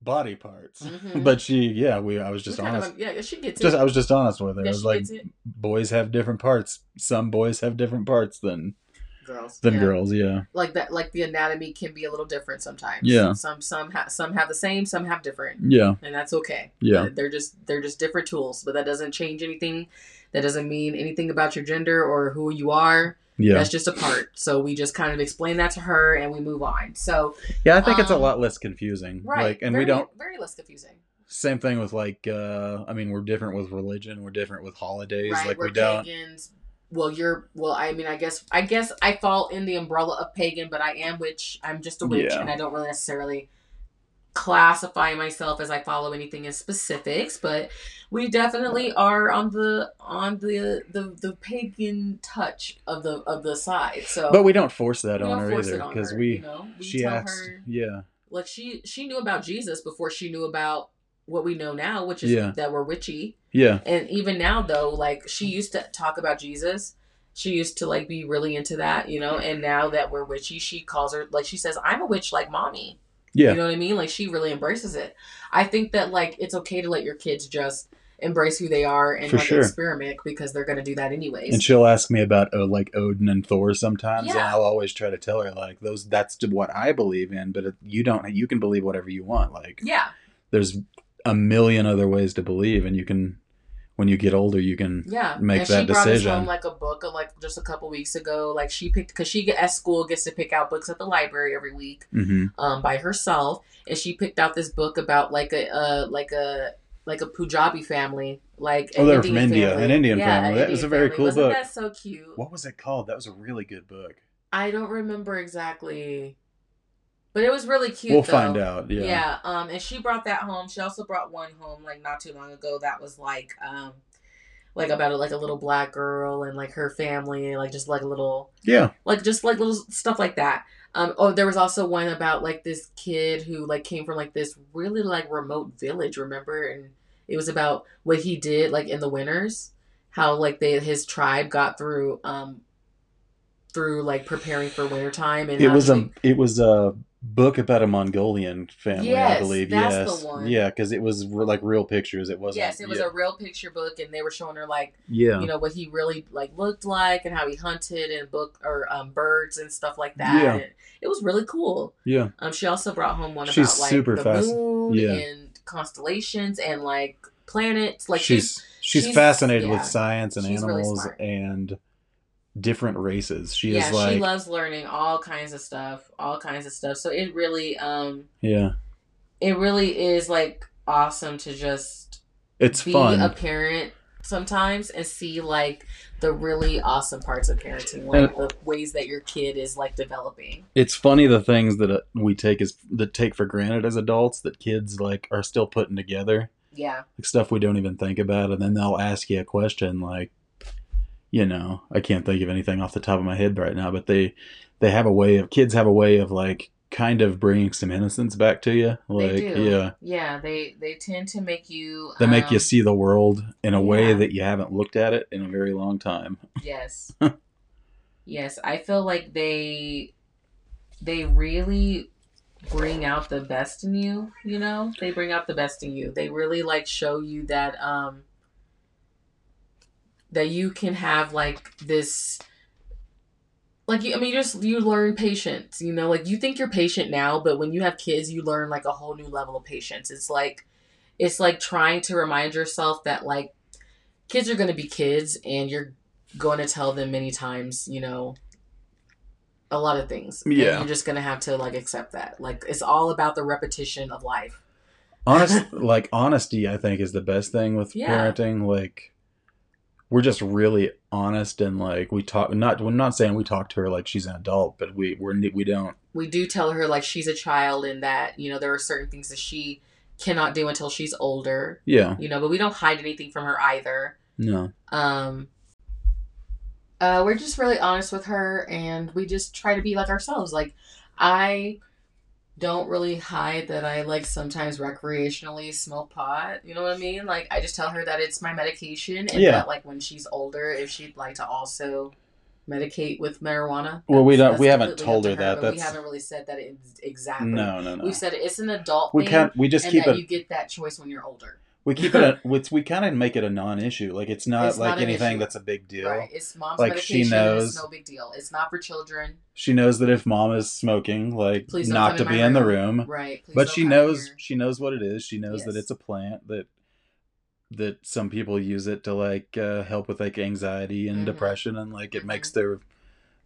body parts. Mhm. But she yeah, we I was just We kind of- honest. yeah, she gets Just it. I was just honest with her. Yeah, I was like boys have different parts. Some boys have different parts than Girls. than yeah. girls, yeah. Like that. Like the anatomy can be a little different sometimes. Yeah. Some some have some have the same. Some have different. Yeah. and that's okay. Yeah. Uh, they're just they're just different tools, but that doesn't change anything. That doesn't mean anything about your gender or who you are. Yeah. That's just a part. So we just kind of explain that to her and we move on. So Yeah, I think it's a Um, lot less confusing. right, Like and very, we don't very less confusing. same thing with like uh I mean we're different with religion, we're different with holidays. right, like we're we don't pagans. Well, you're well. I mean, I guess I guess I fall in the umbrella of pagan, but I am witch. I'm just a witch, Yeah. and I don't really necessarily classify myself as I follow anything in specifics. But we definitely are on the on the the, the pagan touch of the of the side. So, But we don't force that on her either because we you know? we she asked her yeah. like she she knew about Jesus before she knew about what we know now, which is Yeah. that we're witchy. Yeah. And even now though, like she used to talk about Jesus. She used to like be really into that, you know, and now that we're witchy, she calls her like she says, I'm a witch like mommy. Yeah. You know what I mean? Like she really embraces it. I think that like it's okay to let your kids just embrace who they are and like sure. experiment because they're gonna do that anyways. And she'll ask me about uh, like Odin and Thor sometimes, and I'll always try to tell her like those. That's what I believe in, but you don't. You can believe whatever you want. Like yeah. there's a million other ways to believe, and you can. When you get older, you can. Yeah, make and that she brought us decision. home like a book of like just a couple weeks ago. Like she picked because she at school gets to pick out books at the library every week hmm um, by herself, and she picked out this book about like a uh, like a like a Punjabi family, like Oh, they're from India, an Indian Yeah, family. an That was a very family. cool Wasn't book. That so cute. What was it called? That was a really good book. I don't remember exactly, but it was really cute. we'll though. find out. Yeah. Yeah. Um, and she brought that home. She also brought one home like not too long ago. That was like um, like about a, like a little black girl and like her family, like just like a little Yeah. like just like little stuff like that. Um, oh, there was also one about like this kid who like came from like this really like remote village. Remember, and it was about what he did like in the winters, how like they his tribe got through um through like preparing for wintertime and It was a. It was a book about a Mongolian family, I Yes, believe. that's yes. the one. Yeah, because it was re- like real pictures. It wasn't. yes, it was yeah. a real picture book, and they were showing her like Yeah. you know what he really like looked like and how he hunted and book or um, birds and stuff like that. Yeah. And it was really cool. yeah. Um, she also brought home one She's about like super the fast- moon yeah. and constellations and like planets. Like she's she's, she's- fascinated yeah. with science and She's really animals smart. and different races. She yeah, is like she loves learning all kinds of stuff, all kinds of stuff. So it really, um, yeah. it really is like awesome to just It's be fun. a parent sometimes and see like the really awesome parts of parenting, like the ways that your kid is like developing. it's funny the things that uh, we take as that take for granted as adults that kids like are still putting together. Yeah, Like stuff we don't even think about and then they'll ask you a question like you know, I can't think of anything off the top of my head right now, but they they have a way of kids have a way of like kind of bringing some innocence back to you. Like they do. yeah. yeah. They they tend to make you. They make you um, see the world in a way that you haven't looked at it in a very long time. Yes. yes, I feel like they they really bring out the best in you, you know? They bring out the best in you. They really like show you that um that you can have like this like you, I mean, you just you learn patience. You know, like you think you're patient now, but when you have kids, you learn like a whole new level of patience. It's like it's like trying to remind yourself that like kids are going to be kids, and you're going to tell them many times, you know, a lot of things. And Yeah. you're just going to have to like accept that. Like it's all about the repetition of life. honest like honesty i think is the best thing with Yeah. parenting like we're just really honest and like we talk not we're not saying we talk to her like she's an adult but we we're we don't. We do tell her like she's a child and that you know there are certain things that she cannot do until she's older. Yeah. You know but we don't hide anything from her either. No. Um Uh, we're just really honest with her, and we just try to be like ourselves. Like I don't really hide that I like sometimes recreationally smoke pot. You know what I mean? Like I just tell her that it's my medication, and Yeah. that like when she's older, if she'd like to also medicate with marijuana. Well, we don't- we haven't told her to that. but we haven't really said that it's exactly. No, no, no. We said it's an adult we thing, can't. We just and keep that it. you get that choice when you're older. We keep it. A, it's, we kind of make it a non-issue. Like it's not It's like not an anything issue. that's a big deal. Right? It's mom's Like, she medication. It's knows- no big deal. It's not for children. She knows that if mom is smoking, like Please don't to in be in the room. Right. Please but she knows here. she knows what it is. She knows that it's a plant that that some people use it to like uh, help with like anxiety and Mhm. depression and like it Mhm. makes their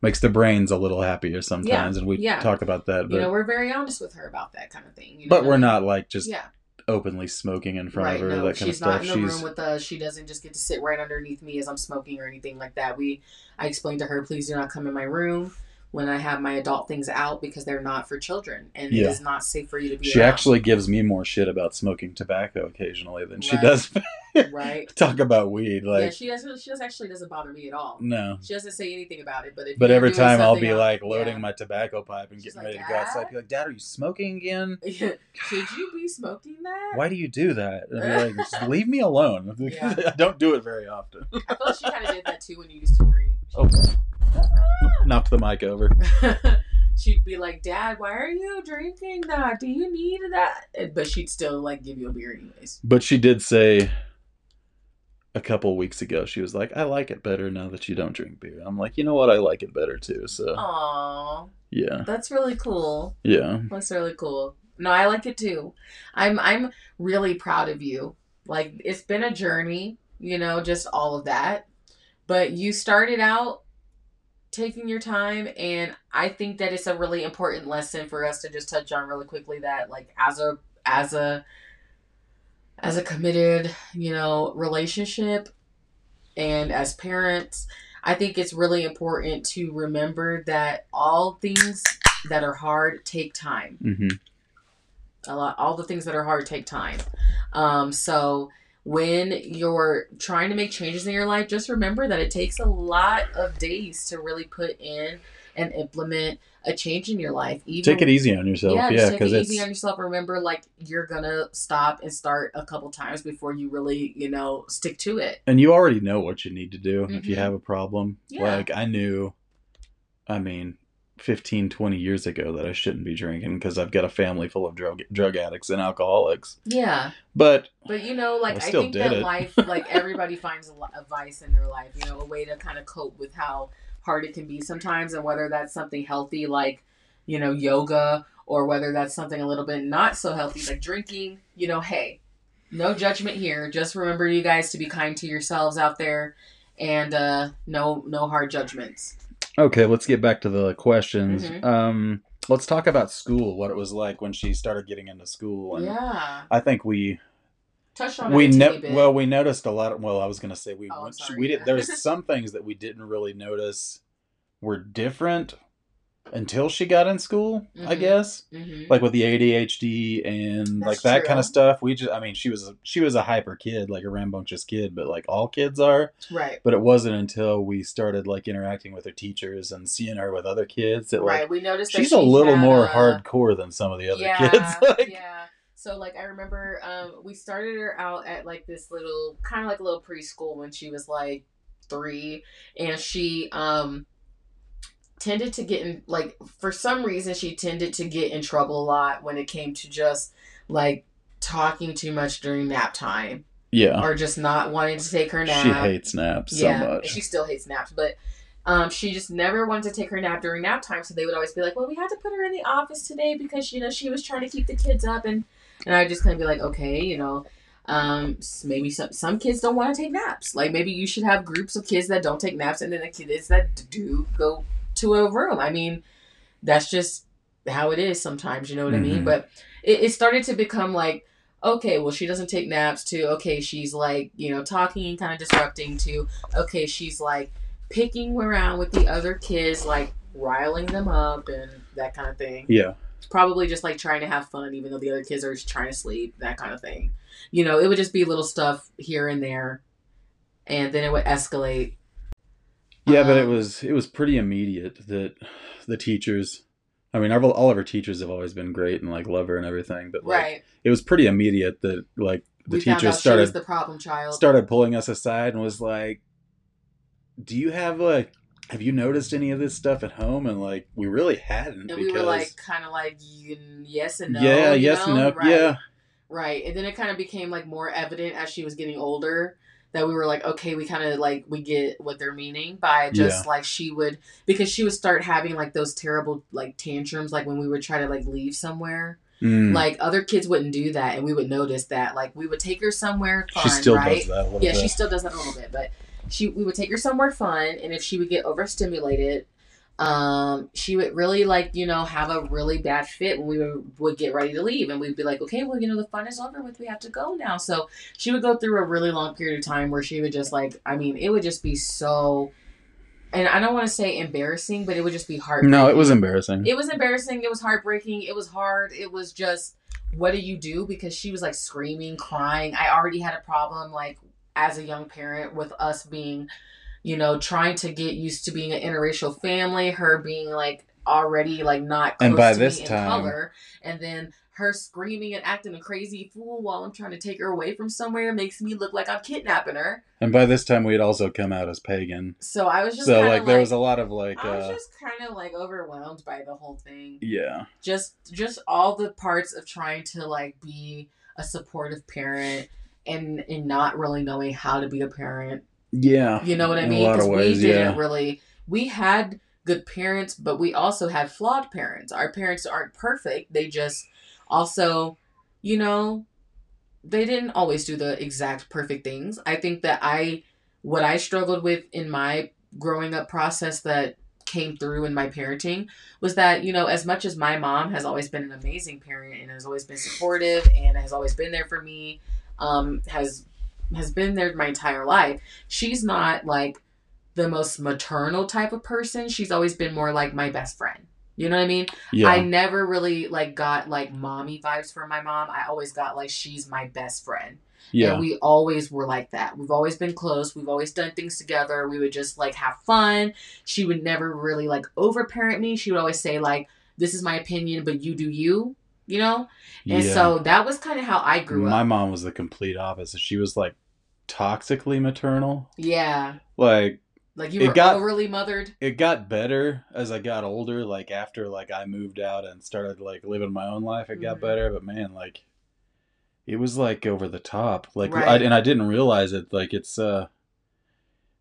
makes their brains a little happier sometimes and we yeah. talk about that but You know, we're very honest with her about that kind of thing. You know but we're not like just yeah. Openly smoking in front right. of her no, that kind of she's not in the she's room with us. She doesn't just get to sit right underneath me as I'm smoking or anything like that. We, I explained to her, please do not come in my room when I have my adult things out because they're not for children and Yeah. it is not safe for you to be. she around. actually gives me more shit about smoking tobacco occasionally than she does right. talk about weed yeah, like she doesn't. She does actually doesn't bother me at all. no She doesn't say anything about it, but but every time I'll be else- like loading yeah. my tobacco pipe and She's getting like, ready to go outside. "Dad?" Be like, Dad, are you smoking again? Should you be smoking that? Why do you do that? And I'm like, just leave me alone. Yeah. I don't do it very often. I feel like she kind of did that too when you used to drink. Oh, knocked the mic over. she'd be like, "Dad, why are you drinking that? Do you need that?" But she'd still like give you a beer anyways. But she did say a couple weeks ago, she was like, I like it better now that you don't drink beer. I'm like, you know what? I like it better too. So, Aw, yeah. that's really cool. Yeah. That's really cool. No, I like it too. I'm I'm really proud of you. Like it's been a journey, you know, just all of that. But you started out taking your time and I think that it's a really important lesson for us to just touch on really quickly that like as a as a as a committed, you know, relationship and as parents, I think it's really important to remember that all things that are hard take time. Hmm a lot all the things that are hard take time. Um so when you're trying to make changes in your life just remember that it takes a lot of days to really put in and implement a change in your life even Take it easy on yourself. yeah, Yeah. take it it's, easy on yourself. Remember, like you're gonna stop and start a couple times before you really, you know, stick to it. and you already know what you need to do if you Mhm. have a problem. Yeah. Like, I knew, I mean, 15, 20 years ago that I shouldn't be drinking because I've got a family full of drug, drug addicts and alcoholics. Yeah, But but you know, like I I, still think did that it. life, like everybody finds a, a vice in their life. You know, a way to kind of cope with how hard it can be sometimes, and whether that's something healthy like, you know, yoga, or whether that's something a little bit not so healthy like drinking. You know, hey, no judgment here. Just remember, you guys, to be kind to yourselves out there, and uh, no, no hard judgments. Okay, let's get back to the questions. Mhm. Um, let's talk about school. What it was like when she started getting into school, and Yeah, I think we touched on we no- well we noticed a lot. Of, well, I was gonna say we Oh, went- sorry, we did. There's some things that we didn't really notice were different until she got in school. I Mhm. guess Mhm. like with the ADHD and like that true. kind of stuff. We just I mean she was a, she was a hyper kid, like a rambunctious kid, but like all kids are. right, But it wasn't until we started like interacting with her teachers and seeing her with other kids that like right. We noticed she's a little more uh, hardcore than some of the other yeah, kids. Like, yeah. So like I remember um we started her out at like this little kind of like a little preschool when she was like 3 and she um tended to get in like for some reason she tended to get in trouble a lot when it came to just like talking too much during nap time yeah. or just not wanting to take her nap. She hates naps so much. She still hates naps, but um, she just never wanted to take her nap during nap time. So they would always be like, "Well, we had to put her in the office today because you know she was trying to keep the kids up," and and I just kind of be like, "Okay, you know." Um, maybe some some kids don't want to take naps. Like maybe you should have groups of kids that don't take naps, and then the kids that do go to a room. I mean, that's just how it is sometimes. You know what I mean? Mhm. But it, it started to become like, okay, well, she doesn't take naps. To okay, she's like, you know, talking and kind of disrupting. To okay, she's like picking around with the other kids, like riling them up and that kind of thing. yeah. Probably just like trying to have fun, even though the other kids are just trying to sleep. That kind of thing. You know, it would just be little stuff here and there, and then it would escalate. Yeah, but it Um, was it was pretty immediate that the teachers. I mean, all all of our teachers have always been great and like love her and everything, but like right. it was pretty immediate that like the we teachers out she was started the problem child. started pulling us aside and was like, "Do you have like have you noticed any of this stuff at home?" And like we really hadn't and because we were like, kind of like, yes and no. yeah, yes, know? no, Right. yeah, Right. And then it kind of became like more evident as she was getting older that we were like, okay, we kind of like, we get what they're meaning by just like she would, because she would start having like those terrible like tantrums, like when we would try to like leave somewhere. Mm. Like other kids wouldn't do that. And we would notice that. Like we would take her somewhere fun, she still right? does that. A little yeah, bit. she still does that a little bit, but she we would take her somewhere fun, and if she would get overstimulated, um, she would really like you know have a really bad fit when we would, would get ready to leave, and we'd be like, okay, well you know the fun is over with, we have to go now. So she would go through a really long period of time where she would just like, I mean, it would just be so, and I don't want to say embarrassing, but it would just be hard. no, it was embarrassing. It was embarrassing. It was heartbreaking. It was hard. It was just, what do you do? Because she was like screaming, crying. I already had a problem, like, as a young parent, with us being, you know, trying to get used to being an interracial family, her being like already like not close And by to this me time- in color, and then her screaming and acting a crazy fool while I'm trying to take her away from somewhere makes me look like I'm kidnapping her. and by this time, we had also come out as pagan, So I was just so kinda like there was a lot of like, I was uh, just kind of like overwhelmed by the whole thing. Yeah, just just all the parts of trying to like be a supportive parent and and not really knowing how to be a parent yeah. you know what i mean lot of because we ways, didn't yeah. really we had good parents but we also had flawed parents our parents aren't perfect they just also you know they didn't always do the exact perfect things i think that i what i struggled with in my growing up process that came through in my parenting was that you know as much as my mom has always been an amazing parent and has always been supportive and has always been there for me um has has been there my entire life she's not like the most maternal type of person she's always been more like my best friend you know what i mean yeah. I never really like got like mommy vibes from my mom. I always got like she's my best friend. yeah. And we always were like that. We've always been close. We've always done things together. We would just like have fun. She would never really like overparent me. She would always say like this is my opinion, but you do you, you know? And yeah. so that was kind of how I grew my up. My mom was the complete opposite. She was like toxically maternal. Yeah. Like Like you It were got- overly mothered. it got better as I got older. Like after like I moved out and started like living my own life, it got Mhm. better. But man, like it was like over the top. Like I, and I didn't realize it. Like it's uh,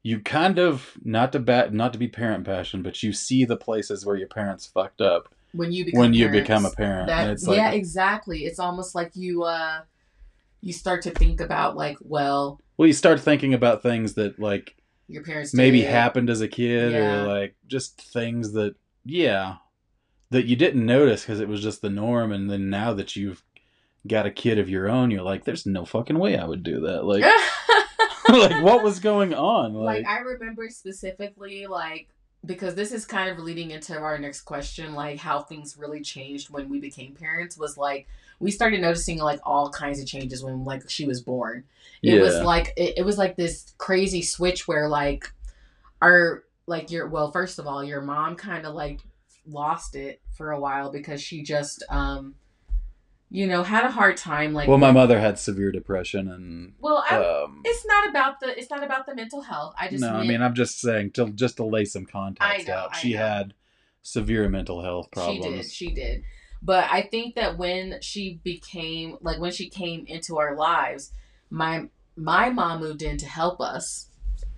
you kind of not to bat not to be parent passion, but you see the places where your parents fucked up When you become when you parents. become a parent. That, it's like yeah, exactly. It's almost like you uh you start to think about like, well, well, you start thinking about things that like your parents maybe did happened as a kid Yeah. or like just things that yeah that you didn't notice because it was just the norm and then now that you've got a kid of your own you're like there's no fucking way i would do that like like what was going on like like, I remember specifically like because this is kind of leading into our next question like how things really changed when we became parents was like we started noticing like all kinds of changes when like she was born. It was like it, it was like this crazy switch where like our like your well first of all your mom kind of like lost it for a while because she just um you know had a hard time like well my mother had severe depression and well um it's not about the it's not about the mental health i just no i mean i'm just saying to just to lay some context know, out I she know. had severe mental health problems She did. She did. But I think that when she became like when she came into our lives, my my mom moved in to help us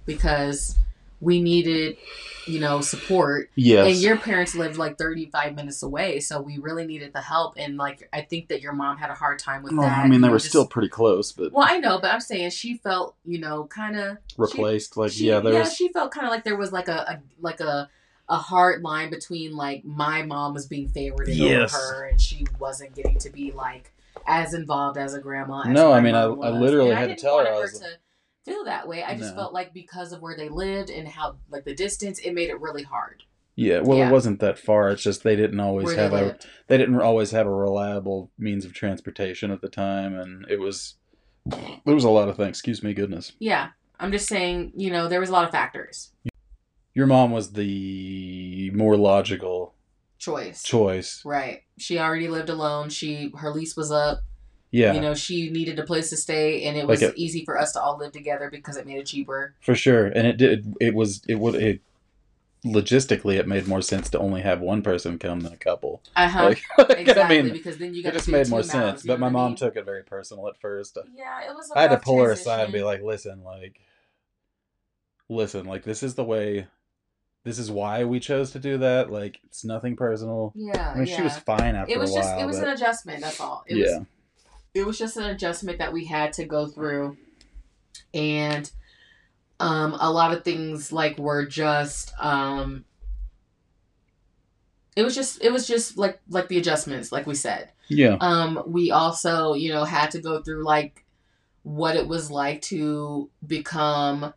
because we needed, you know, support. yes And your parents lived like 35 minutes away, so we really needed the help and like I think that your mom had a hard time with well, that. i mean they You were just- still pretty close but Well, I know, but I'm saying she felt, you know, kind of replaced like she, yeah there yeah, was she felt kind of like there was like a, a like a a hard line between like my mom was being favored Yes. over her and she wasn't getting to be like as involved as a grandma. As No, my I mean, I- I literally And had to didn't tell her, want I was- to feel that way. I just No. felt like because of where they lived and how like the distance, it made it really hard. Yeah, well, Yeah. it wasn't that far. It's just they didn't always Where have they a lived. they didn't always have a reliable means of transportation at the time, and it was there was a lot of things. Excuse me, goodness. Yeah, I'm just saying, you know, there was a lot of factors. Your mom was the more logical choice. choice. Right. She already lived alone. She her lease was up. Yeah, You know, she needed a place to stay, and it Like was a- easy for us to all live together because it made it cheaper. for sure. And it did. It was. It would. It logistically, it made more sense to only have one person come than a couple. Uh huh. Like, exactly. I mean, because then you it just made more sense. But my mom mean? took it very personal at first. Yeah, it was. A I had to pull her aside and be like, "Listen, like, listen, like, this is the way. This is why we chose to do that. Like, it's nothing personal. Yeah, I mean, yeah. she was fine after it was a while. just it was but- an adjustment. That's all. It yeah, was it was just an adjustment that we had to go through, and um, a lot of things like were just um, it was just it was just like like the adjustments, like we said. yeah, Um, we also, you know, had to go through like what it was like to become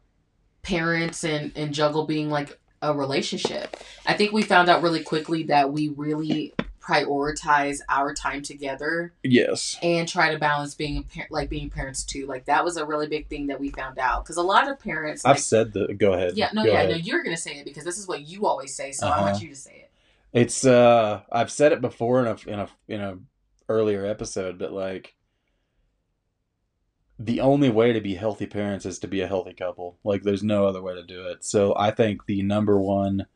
parents and, and juggle being like a relationship. I think we found out really quickly that we really prioritize our time together yes, and try to balance being a par- like being parents too. Like that was a really big thing that we found out because a lot of parents. I've Like, said that. Go ahead. yeah, no, Go yeah, ahead. no. You're gonna say it because this is what you always say, so I Uh-huh. want you to say it. It's uh I've said it before in a in a in a earlier episode, but like the only way to be healthy parents is to be a healthy couple. Like there's no other way to do it. So I think the number one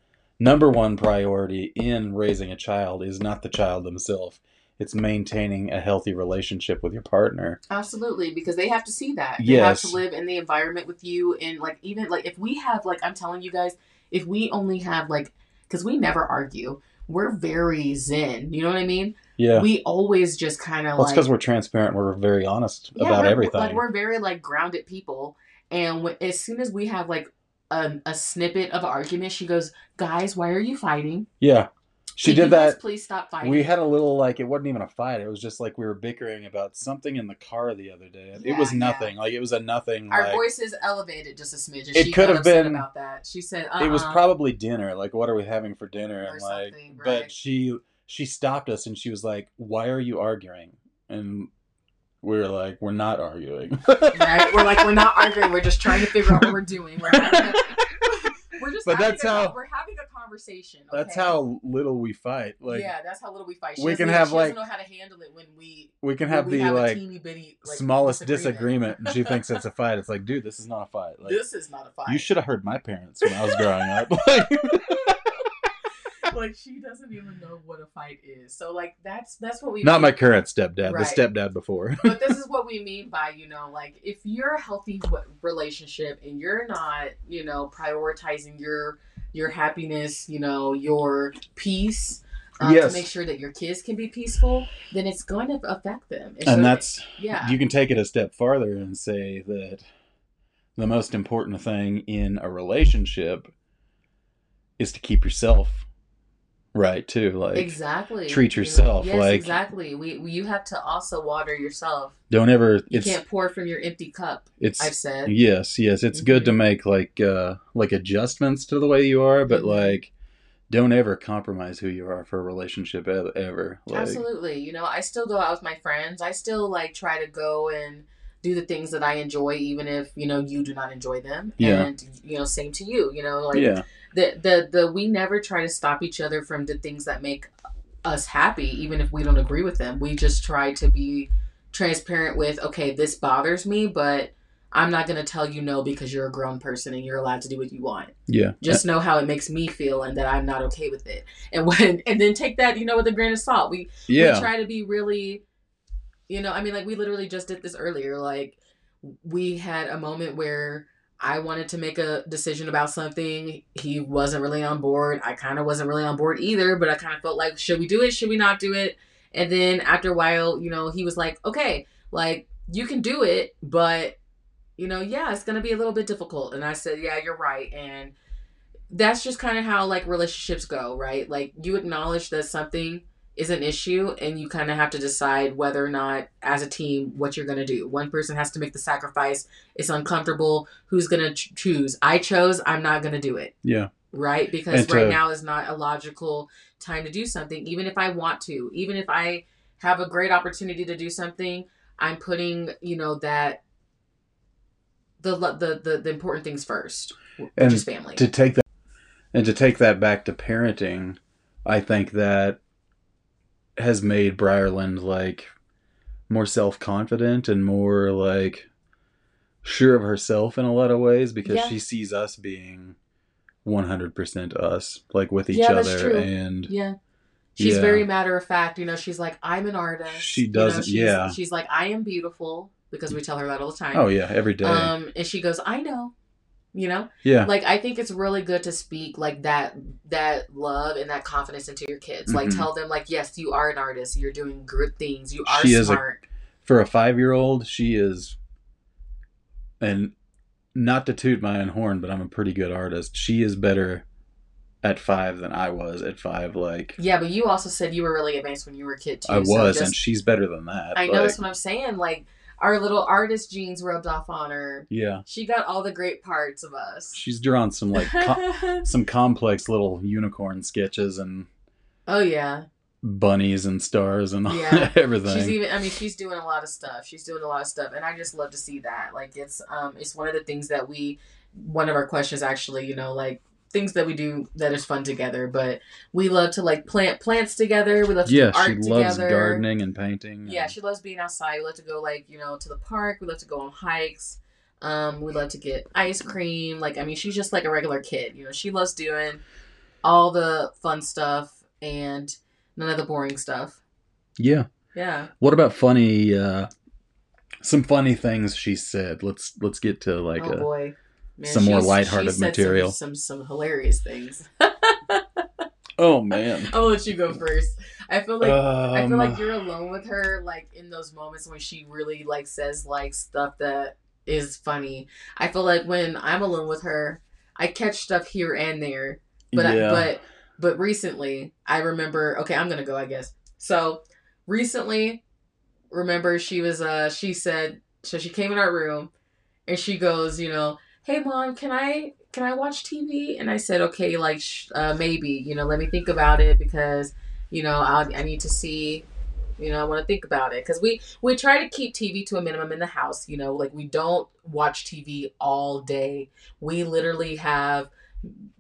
number one priority in raising a child is not the child themselves. It's maintaining a healthy relationship with your partner. Absolutely, because they have to see that. They Yes. have to live in the environment with you, and like even like if we have like I'm telling you guys, if we only have like because we never argue, we're very zen. You know what I mean? Yeah. We always just kind of well, like because we're transparent. We're very honest yeah, about we're, everything. Like we're very like grounded people, and when, as soon as we have like a, a snippet of argument, she goes, "Guys, why are you fighting? yeah. She Can did that. Please stop fighting." We had a little like it wasn't even a fight. It was just like we were bickering about something in the car the other day. Yeah, it was yeah. nothing. Like it was a nothing. Our like, voices elevated just a smidge. It she could have been- about that. She said, uh-uh. It was uh-uh. probably dinner. Like what are we having for dinner? Or And like, something, but she she stopped us and she was like, "Why are you arguing?" And we were like, "We're not arguing." right? We're like, we're not arguing. We're just trying to figure out what we're doing. We're, having a, we're just. But having that's a, how- we're having a conversation. That's how little we fight. Like yeah, that's how little we fight. She we can have, she like- doesn't know how to handle it when we we can have the have like teeny bitty like, smallest disagreement, and she thinks it's a fight. It's like, dude, this is not a fight. Like this is not a fight. you should have heard my parents when I was growing up. Like, like she doesn't even know what a fight is. So like that's that's what we Not mean. my current stepdad, Right. the stepdad before. but this is what we mean by you know like if you're a healthy relationship and you're not you know prioritizing your your happiness you know your peace um, Yes. to make sure that your kids can be peaceful then it's going to affect them It's and that's yeah you can take it a step farther and say that the most important thing in a relationship is to keep yourself right too. Like exactly treat yourself, yes like- exactly we, we you have to also water yourself don't ever you it's can't pour from your empty cup it's i've said yes, yes, it's good to make like uh like adjustments to the way you are, but Mhm. like don't ever compromise who you are for a relationship ever. Like, Absolutely. You know, I still go out with my friends. I still like try to go and do the things that I enjoy, even if you know you do not enjoy them. Yeah. And you know, same to you. You know, like yeah. the the the we never try to stop each other from the things that make us happy, even if we don't agree with them. We just try to be transparent with, okay, this bothers me, but I'm not gonna tell you no because you're a grown person and you're allowed to do what you want Yeah. just know how it makes me feel and that I'm not okay with it. And when and then take that, you know, with a grain of salt. We yeah. we try to be really you know, I mean like we literally just did this earlier. Like we had a moment where I wanted to make a decision about something. He wasn't really on board. I kind of wasn't really on board either, but I kind of felt like should we do it? Should we not do it? And then after a while, you know, he was like, "Okay, like you can do it, but you know, yeah, it's going to be a little bit difficult." And I said, "Yeah, you're right." And that's just kind of how like relationships go, right? Like you acknowledge that something is an issue and you kind of have to decide whether or not as a team what you're going to do. One person has to make the sacrifice. It's uncomfortable. Who's going to ch- choose? I chose, I'm not going to do it, yeah. right? Because And to- right now is not a logical time to do something even if I want to. Even if I have a great opportunity to do something, I'm putting, you know, that the the the, the important things first, which And is family. to take that And to take that back to parenting, I think that has made Briarland like more self confident and more like sure of herself in a lot of ways because Yeah. she sees us being 100% us, like with each Yeah, that's other. true. And Yeah. She's Yeah. very matter of fact. You know, she's like, I'm an artist. She You know, doesn't- yeah. She's like, I am beautiful because we tell her that all the time. oh, yeah, every day. Um, and she goes, I know. You know, yeah. like I think it's really good to speak like that, that love and that confidence into your kids. Like Mhm. tell them, like, yes, you are an artist. You're doing good things. You are She is a- smart. For a five year old, she is. And not to toot my own horn, but I'm a pretty good artist. She is better at five than I was at five. Like, yeah, but you also said you were really advanced when you were a kid too. I so was, just- and she's better than that. I know that's what I'm saying. Like our little artist genes rubbed off on her. Yeah. She got all the great parts of us. She's drawn some like some complex little unicorn sketches and oh yeah, bunnies and stars and Yeah. everything. she's even. I mean, she's doing a lot of stuff. She's doing a lot of stuff, and I just love to see that. Like it's um, it's one of the things that we. One of our questions actually, you know, like things that we do that is fun together. But we love to like plant plants together. We love to yeah, do art she loves together. gardening and painting. Yeah, and- she loves being outside. We love to go like you know to the park. We love to go on hikes. Um, we love to get ice cream. Like I mean, she's just like a regular kid. You know, she loves doing all the fun stuff and none of the boring stuff. yeah. Yeah. What about funny? uh Some funny things she said. Let's let's get to like oh a, boy. Man, some more she's- lighthearted she said material. Some, some some hilarious things. Oh man. I'll let you go first. I feel like I feel Um, like you're alone with her, like in those moments when she really like says like stuff that is funny. I feel like when I'm alone with her, I catch stuff here and there. But I, yeah. but but recently, I remember. Okay, I'm gonna go. I guess so. Recently, remember she was uh she said so she came in our room, and she goes, you know, hey mom, can I can I watch TV? And I said, okay, like sh- uh, maybe, you know, let me think about it because you know I I need to see. You know, I want to think about it because we we try to keep TV to a minimum in the house. You know, like we don't watch TV all day. We literally have,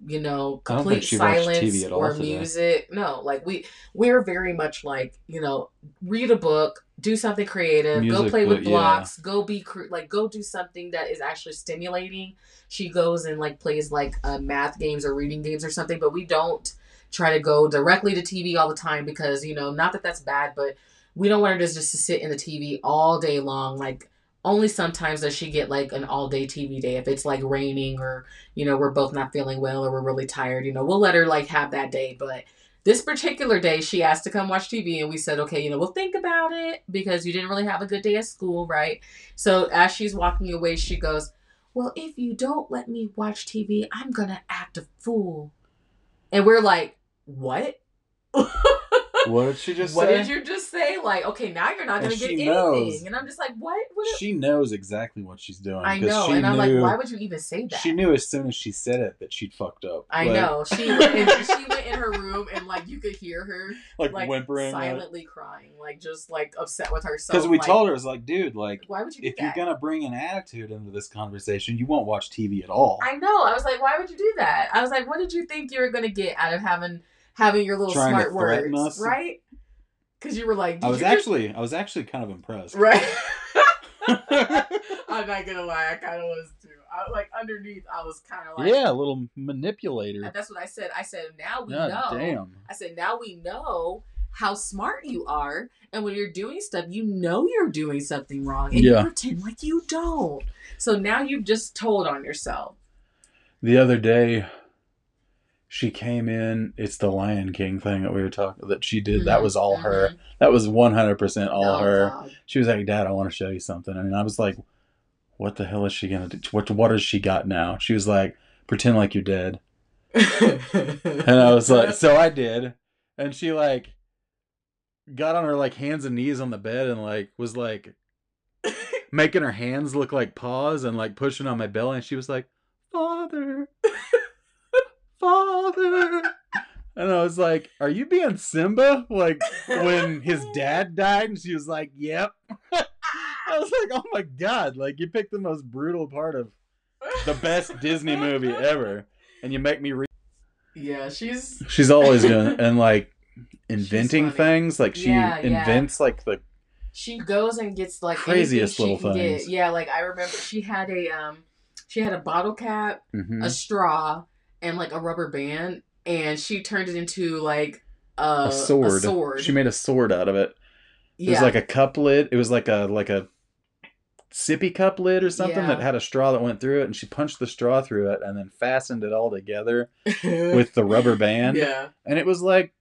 you know, I don't think complete silence or today. music. No, like we we're very much like you know, read a book, do something creative, go Music, play with but yeah. blocks, go be cre- like go do something that is actually stimulating. She goes and like plays like uh, math games or reading games or something, but we don't try to go directly to TV all the time because you know, not that that's bad, but we don't want her to just to sit in the TV all day long. Like only sometimes does she get like an all day TV day if it's like raining or you know we're both not feeling well or we're really tired. You know, we'll let her like have that day, but. This particular day, she asked to come watch TV, and we said, okay, you know, we'll think about it because you didn't really have a good day at school, right? So as she's walking away, she goes, Well, if you don't let me watch TV, I'm going to act a fool. And we're like, What? What did she just say? what say? did you just say? Like, okay, now you're not going to get anything. knows. And I'm just like, What? what? she knows exactly what she's doing. I know. She And I'm like, knew- Why would you even say that? She knew as soon as she said it that she'd fucked up. I Like- know. She went, in, she went in her room and, like, you could hear her, Like, like, whimpering. silently crying, like, just, like, upset with herself. Because we like, told her, it's like, dude, like, Why would you if that? you're gonna bring an attitude into this conversation, you won't watch TV at all. I know. I was like, why would you do that? I was like, what did you think you were gonna get out of having having your little Trying to smart words, us? right? Because you were like, I was you just- actually, I was actually kind of impressed. right. I'm not gonna lie, I kind of was too. I like underneath, I was kind of like, yeah, a little manipulator. And that's what I said. I said, now we God know. damn. I said, now we know how smart you are, and when you're doing stuff, you know you're doing something wrong, and Yeah. you pretend like you don't. So now you've just told on yourself. The other day, she came in. It's the Lion King thing that we were talking that she did. That Mhm, was all her. mhm. That was one hundred percent all Oh, her. God. She was like, "Dad, I want to show you something." And I was like, "What the hell is she gonna do? What what has she got now?" She was like, "Pretend like you're dead." And I was like, "So I did." And she like got on her like hands and knees on the bed and like was like making her hands look like paws and like pushing on my belly. And she was like, "Father, father." And I was like, "Are you being Simba?" Like when his dad died, and she was like, "Yep." I was like, "Oh my god!" Like you picked the most brutal part of the best Disney movie ever, and you make me read. Yeah, she's She's always doing and like inventing things. Like she Yeah, yeah. invents like the she goes and gets like Craziest little things. Get. Yeah, like I remember she had a um she had a bottle cap, Mhm. a straw, and like a rubber band, and she turned it into like a, a sword. A sword. She made a sword out of it. It yeah. was like a cup lid. It was like a like a sippy cup lid or something Yeah. that had a straw that went through it, and she punched the straw through it and then fastened it all together with the rubber band. yeah. And it was like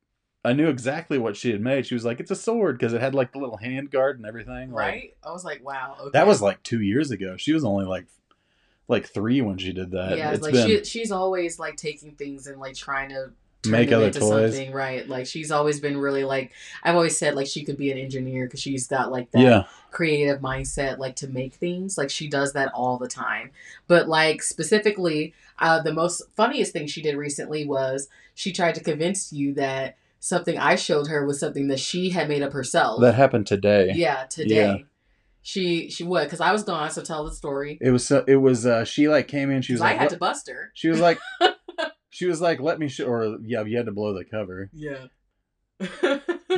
I knew exactly what she had made. She was like, "It's a sword" because it had like the little hand guard and everything. Like, Right? I was like, wow. Okay. That was like two years ago. She was only like like three when she did that. yeah, it's like been she she's always like taking things and like trying to Make other into toys. something, right? Like she's always been really like I've always said like she could be an engineer because she's got like that yeah. creative mindset like to make things like she does that all the time but like specifically uh, the most funniest thing she did recently was she tried to convince you that something i showed her was something that she had made up herself That happened today. yeah today Yeah. She she would because i was gone so tell the story It was so. It was. uh She like came in. She was like i had "What-" to bust her She was like. she was like, "Let me show." Or yeah, you had to blow the cover. yeah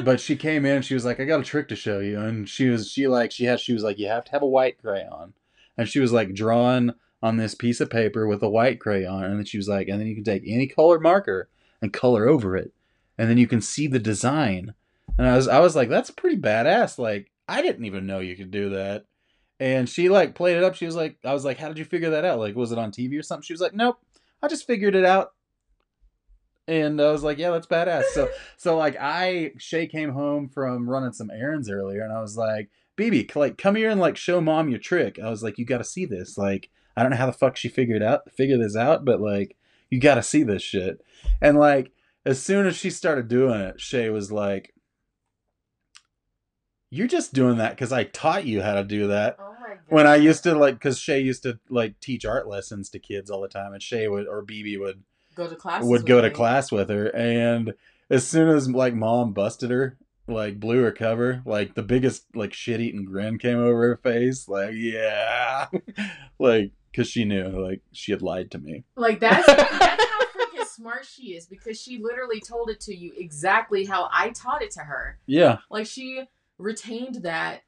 But she came in. She was like, "I got a trick to show you." And she was. She like. She had. She was like, "You have to have a white crayon." And she was like drawing on this piece of paper with a white crayon. And then she was like, "And then you can take any color marker and color over it, and then you can see the design." And I was. I was like, "That's pretty badass." Like I didn't even know you could do that. And she like played it up. She was like, I was like, how did you figure that out? Like, was it on TV or something? She was like, nope, I just figured it out. And I was like, yeah, that's badass. So, so like, I Shay came home from running some errands earlier, and I was like, BB, like, come here and like show mom your trick. I was like, you got to see this. Like, I don't know how the fuck she figured out figure this out, but like, you got to see this shit. And like, as soon as she started doing it, Shay was like, you're just doing that because I taught you how to do that. Oh when I used to like, because Shay used to like teach art lessons to kids all the time, and Shay would or BB would go to class would go to class with her, and as soon as like mom busted her, like blew her cover, like the biggest like shit eating grin came over her face, like yeah, like because she knew like she had lied to me. Like that's that's how freaking smart she is because she literally told it to you exactly how I taught it to her. Yeah, Like she retained that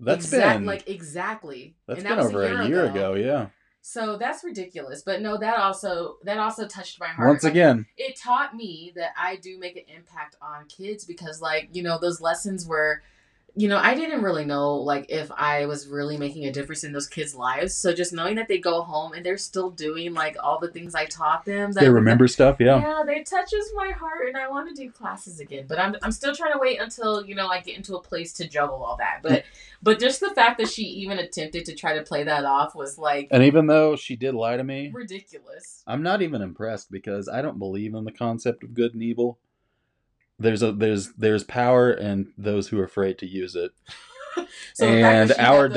that's exact been like exactly. that's and been that was over a year, ago. Yeah, So that's ridiculous. But no, that also that also touched my heart. once again, it taught me that I do make an impact on kids because like, you know, those lessons were you know, I didn't really know like if I was really making a difference in those kids' lives. So just knowing that they go home and they're still doing like all the things I taught them. That they remember stuff. Yeah, yeah, that touches my heart, and I want to do classes again. But I'm I'm still trying to wait until you know I get into a place to juggle all that. But but just the fact that she even attempted to try to play that off was like and even though she did lie to me, ridiculous. I'm not even impressed because I don't believe in the concept of good and evil. There's a there's there's power and those who are afraid to use it. So and our the-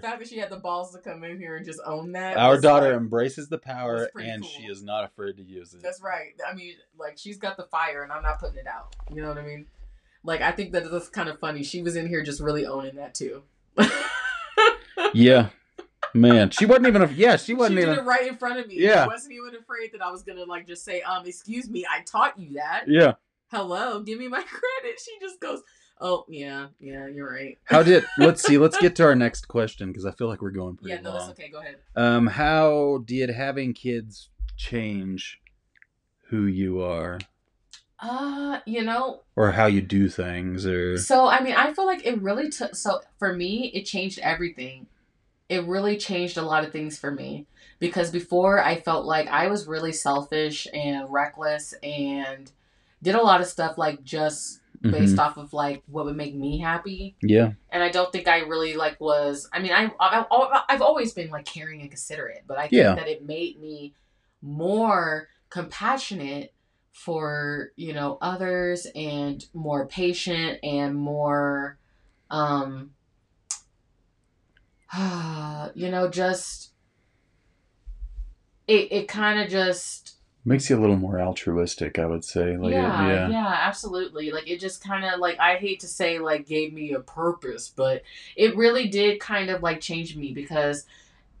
the fact that she had the balls to come in here and just own that. our daughter like- embraces the power and cool. she is not afraid to use it. That's right. I mean, like she's got the fire, and I'm not putting it out. You know what I mean? Like I think that that's kind of funny. She was in here just really owning that too. Yeah. Man, she wasn't even a, yeah, she she wasn't did even it right in front of me. Yeah. She wasn't even afraid that I was gonna like just say, um, excuse me, I taught you that. Yeah. Hello, give me my credit. She just goes, Oh yeah, yeah, you're right. How did let's see, let's get to our next question because I feel like we're going pretty long. Yeah, no, long. that's okay. Go ahead. Um how did having kids change who you are Uh, you know, or how you do things or So I mean, I feel like it really took. So for me, it changed everything. It really changed a lot of things for me because before I felt like I was really selfish and reckless and did a lot of stuff like just based Mhm. off of like what would make me happy. Yeah. And I don't think I really like was. I mean, I I've, I've always been like caring and considerate, but I think Yeah. that it made me more compassionate for you know others and more patient and more um you know just it it kind of just Makes you a little more altruistic, I would say. Like it- yeah, yeah. yeah, absolutely. Like it just kind of like I hate to say like gave me a purpose, but it really did kind of like change me because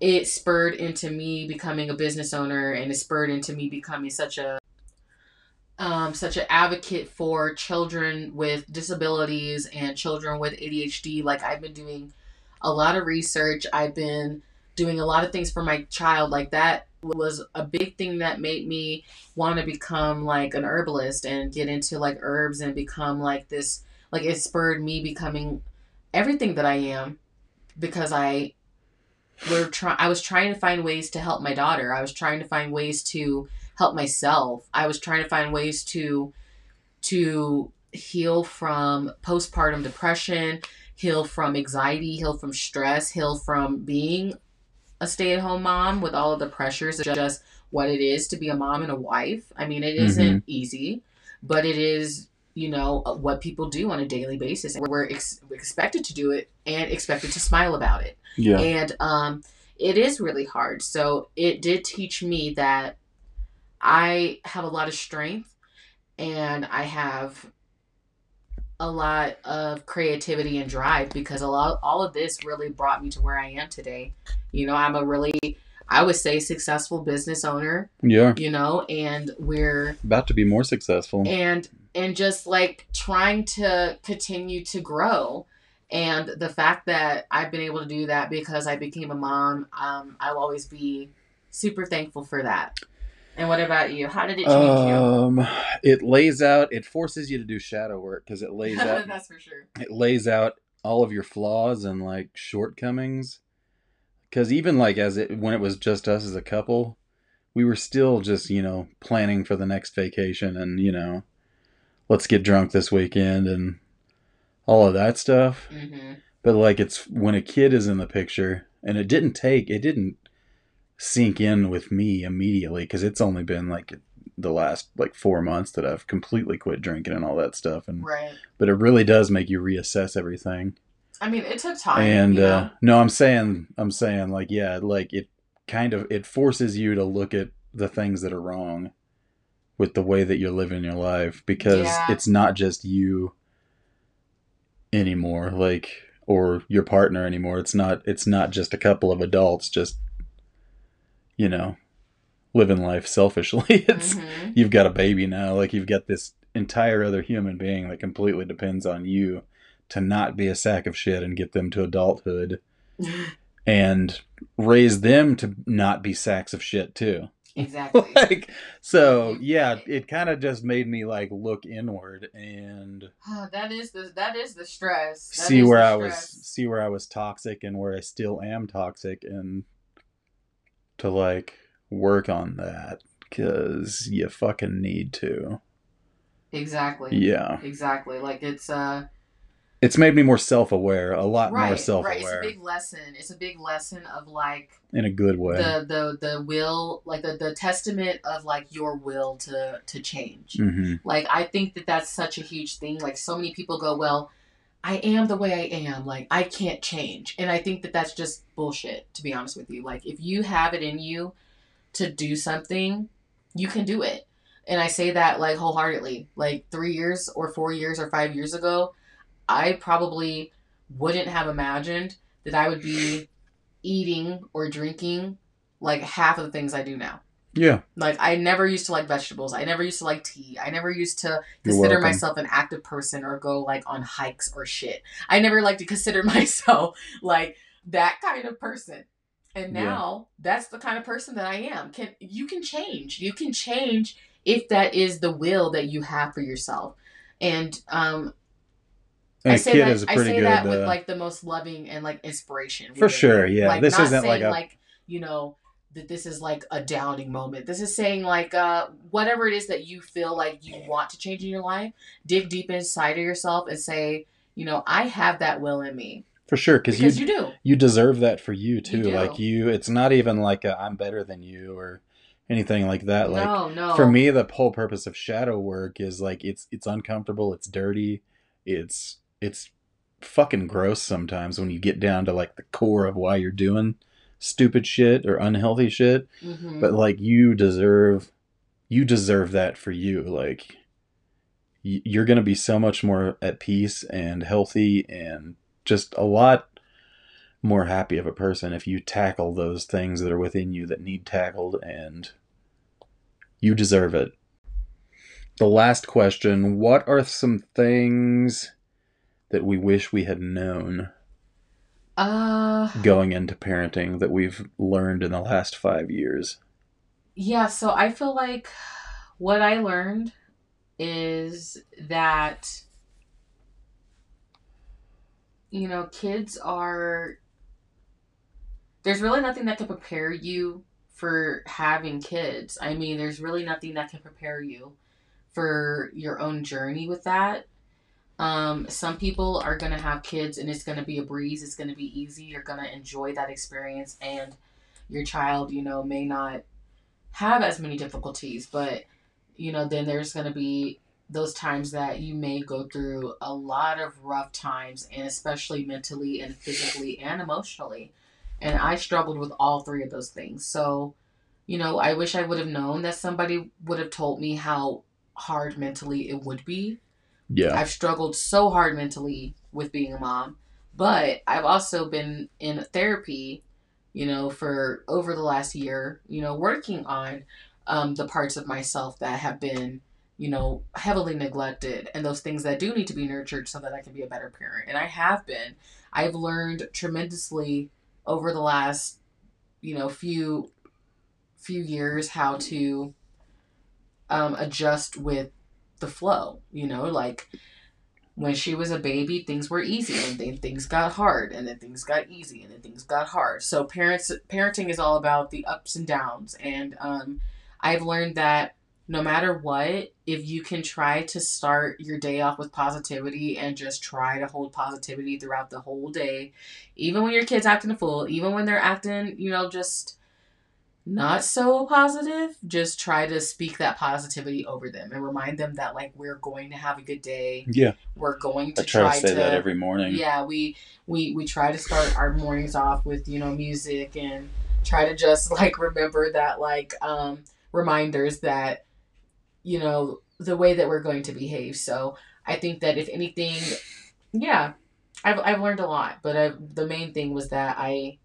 it spurred into me becoming a business owner and it spurred into me becoming such a um, such an advocate for children with disabilities and children with ADHD. Like I've been doing a lot of research. I've been doing a lot of things for my child. Like that was a big thing that made me want to become like an herbalist and get into like herbs and become like this. Like it spurred me becoming everything that I am because I were try I was trying to find ways to help my daughter. I was trying to find ways to help myself. I was trying to find ways to to heal from postpartum depression, heal from anxiety, heal from stress, heal from being a stay-at-home mom with all of the pressures of just what it is to be a mom and a wife. I mean, it isn't easy, but it is, you know, what people do on a daily basis. And we're ex- expected to do it and expected to smile about it. Yeah. And um, it is really hard. So it did teach me that I have a lot of strength and I have a lot of creativity and drive because a lot all of this really brought me to where I am today. You know, I'm a really I would say successful business owner, Yeah. you know, and we're About to be more successful. and and just like trying to continue to grow and the fact that i've been able to do that because i became a mom um, i'll always be super thankful for that and what about you how did it change Um, it lays out. It forces you to do shadow work because it lays out. that's for sure it lays out all of your flaws and like shortcomings. Because even like as it when it was just us as a couple, we were still just you know planning for the next vacation and you know, let's get drunk this weekend and all of that stuff. hmm But like it's when a kid is in the picture, and it didn't take, it didn't sink in with me immediately because it's only been like the last like four months that I've completely quit drinking and all that stuff. And right but it really does make you reassess everything. i mean it took time and you know? uh, no, I'm saying, I'm saying like yeah, like it kind of it forces you to look at the things that are wrong with the way that you're living your life because Yeah. it's not just you anymore like or your partner anymore it's not it's not just a couple of adults just you know living life selfishly. It's Mhm. you've got a baby now like you've got this entire other human being that completely depends on you to not be a sack of shit and get them to adulthood and raise them to not be sacks of shit too. Exactly. Like so yeah it kind of just made me like look inward and that is the that is the stress. That see is where i was stress. see where i was toxic and where i still am toxic and to like work on that because you fucking need to. Exactly. Yeah. Exactly. Like it's uh it's made me more self-aware a lot more right right. Self-aware it's a big lesson. It's a big lesson of like in a good way. the the the will like the, the testament of like your will to to change. Hmm like i think that that's such a huge thing. Like so many people go well i am the way i am like i can't change. And i think that that's just bullshit to be honest with you. Like if you have it in you to do something you can do it. And i say that like wholeheartedly. Like three years or four years or five years ago i probably wouldn't have imagined that i would be eating or drinking like half of the things i do now yeah like I never used to like vegetables. I never used to like tea. I never used to consider myself an active person or go like on hikes or shit. I never like to consider myself like that kind of person. And Yeah. now that's the kind of person that I am. Can you can change. You can change if that is the will that you have for yourself. And um and I say that I say good that with uh, like the most loving and like inspiration. For with sure, yeah. Like This isn't like a- like you know that this is like a downing moment. This is saying like uh whatever it is that you feel like you want to change in your life, dig deep inside of yourself and say, you know, I have that will in me for sure because you you do. you deserve that for you too do. like you it's not even like i i'm better than you or anything like that like no, no. for me the whole purpose of shadow work is like it's it's uncomfortable it's dirty it's it's fucking gross sometimes when you get down to like the core of why you're doing stupid shit or unhealthy shit Mhm. but like you deserve you deserve that for you. Like you're going to be so much more at peace and healthy and just a lot more happy of a person if you tackle those things that are within you that need tackled and you deserve it. The last question What are some things that we wish we had known Uh, going into parenting that we've learned in the last five years? yeah, so I feel like what I learned is that you know, kids are there's really nothing that can prepare you for having kids. I mean, there's really nothing that can prepare you for your own journey with that. Um, some people are going to have kids and it's going to be a breeze, it's going to be easy, you're going to enjoy that experience, and your child, you know, may not have as many difficulties, but, you know, then there's going to be those times that you may go through a lot of rough times, and especially mentally and physically and emotionally. And I struggled with all three of those things. So, you know, I wish I would have known that somebody would have told me how hard mentally it would be. Yeah. I've struggled so hard mentally with being a mom, but I've also been in therapy, you know, for over the last year, you know, working on um, the parts of myself that have been, you know, heavily neglected and those things that do need to be nurtured so that I can be a better parent. And I have been. I've learned tremendously over the last, you know, few few years how to um, adjust with the flow. You know, like when she was a baby, things were easy, and then things got hard, and then things got easy, and then things got hard. So parents parenting is all about the ups and downs, and um, I've learned that no matter what, if you can try to start your day off with positivity and just try to hold positivity throughout the whole day, even when your kid's acting a fool, even when they're acting, you know, just not so positive, just try to speak that positivity over them and remind them that like we're going to have a good day. Yeah. We're going to I try, try, to say that every morning. yeah, we we we try to start our mornings off with you know music and try to just like remember that like um reminders that you know the way that we're going to behave. So I think that if anything, yeah, I've I've learned a lot, but I the main thing was that I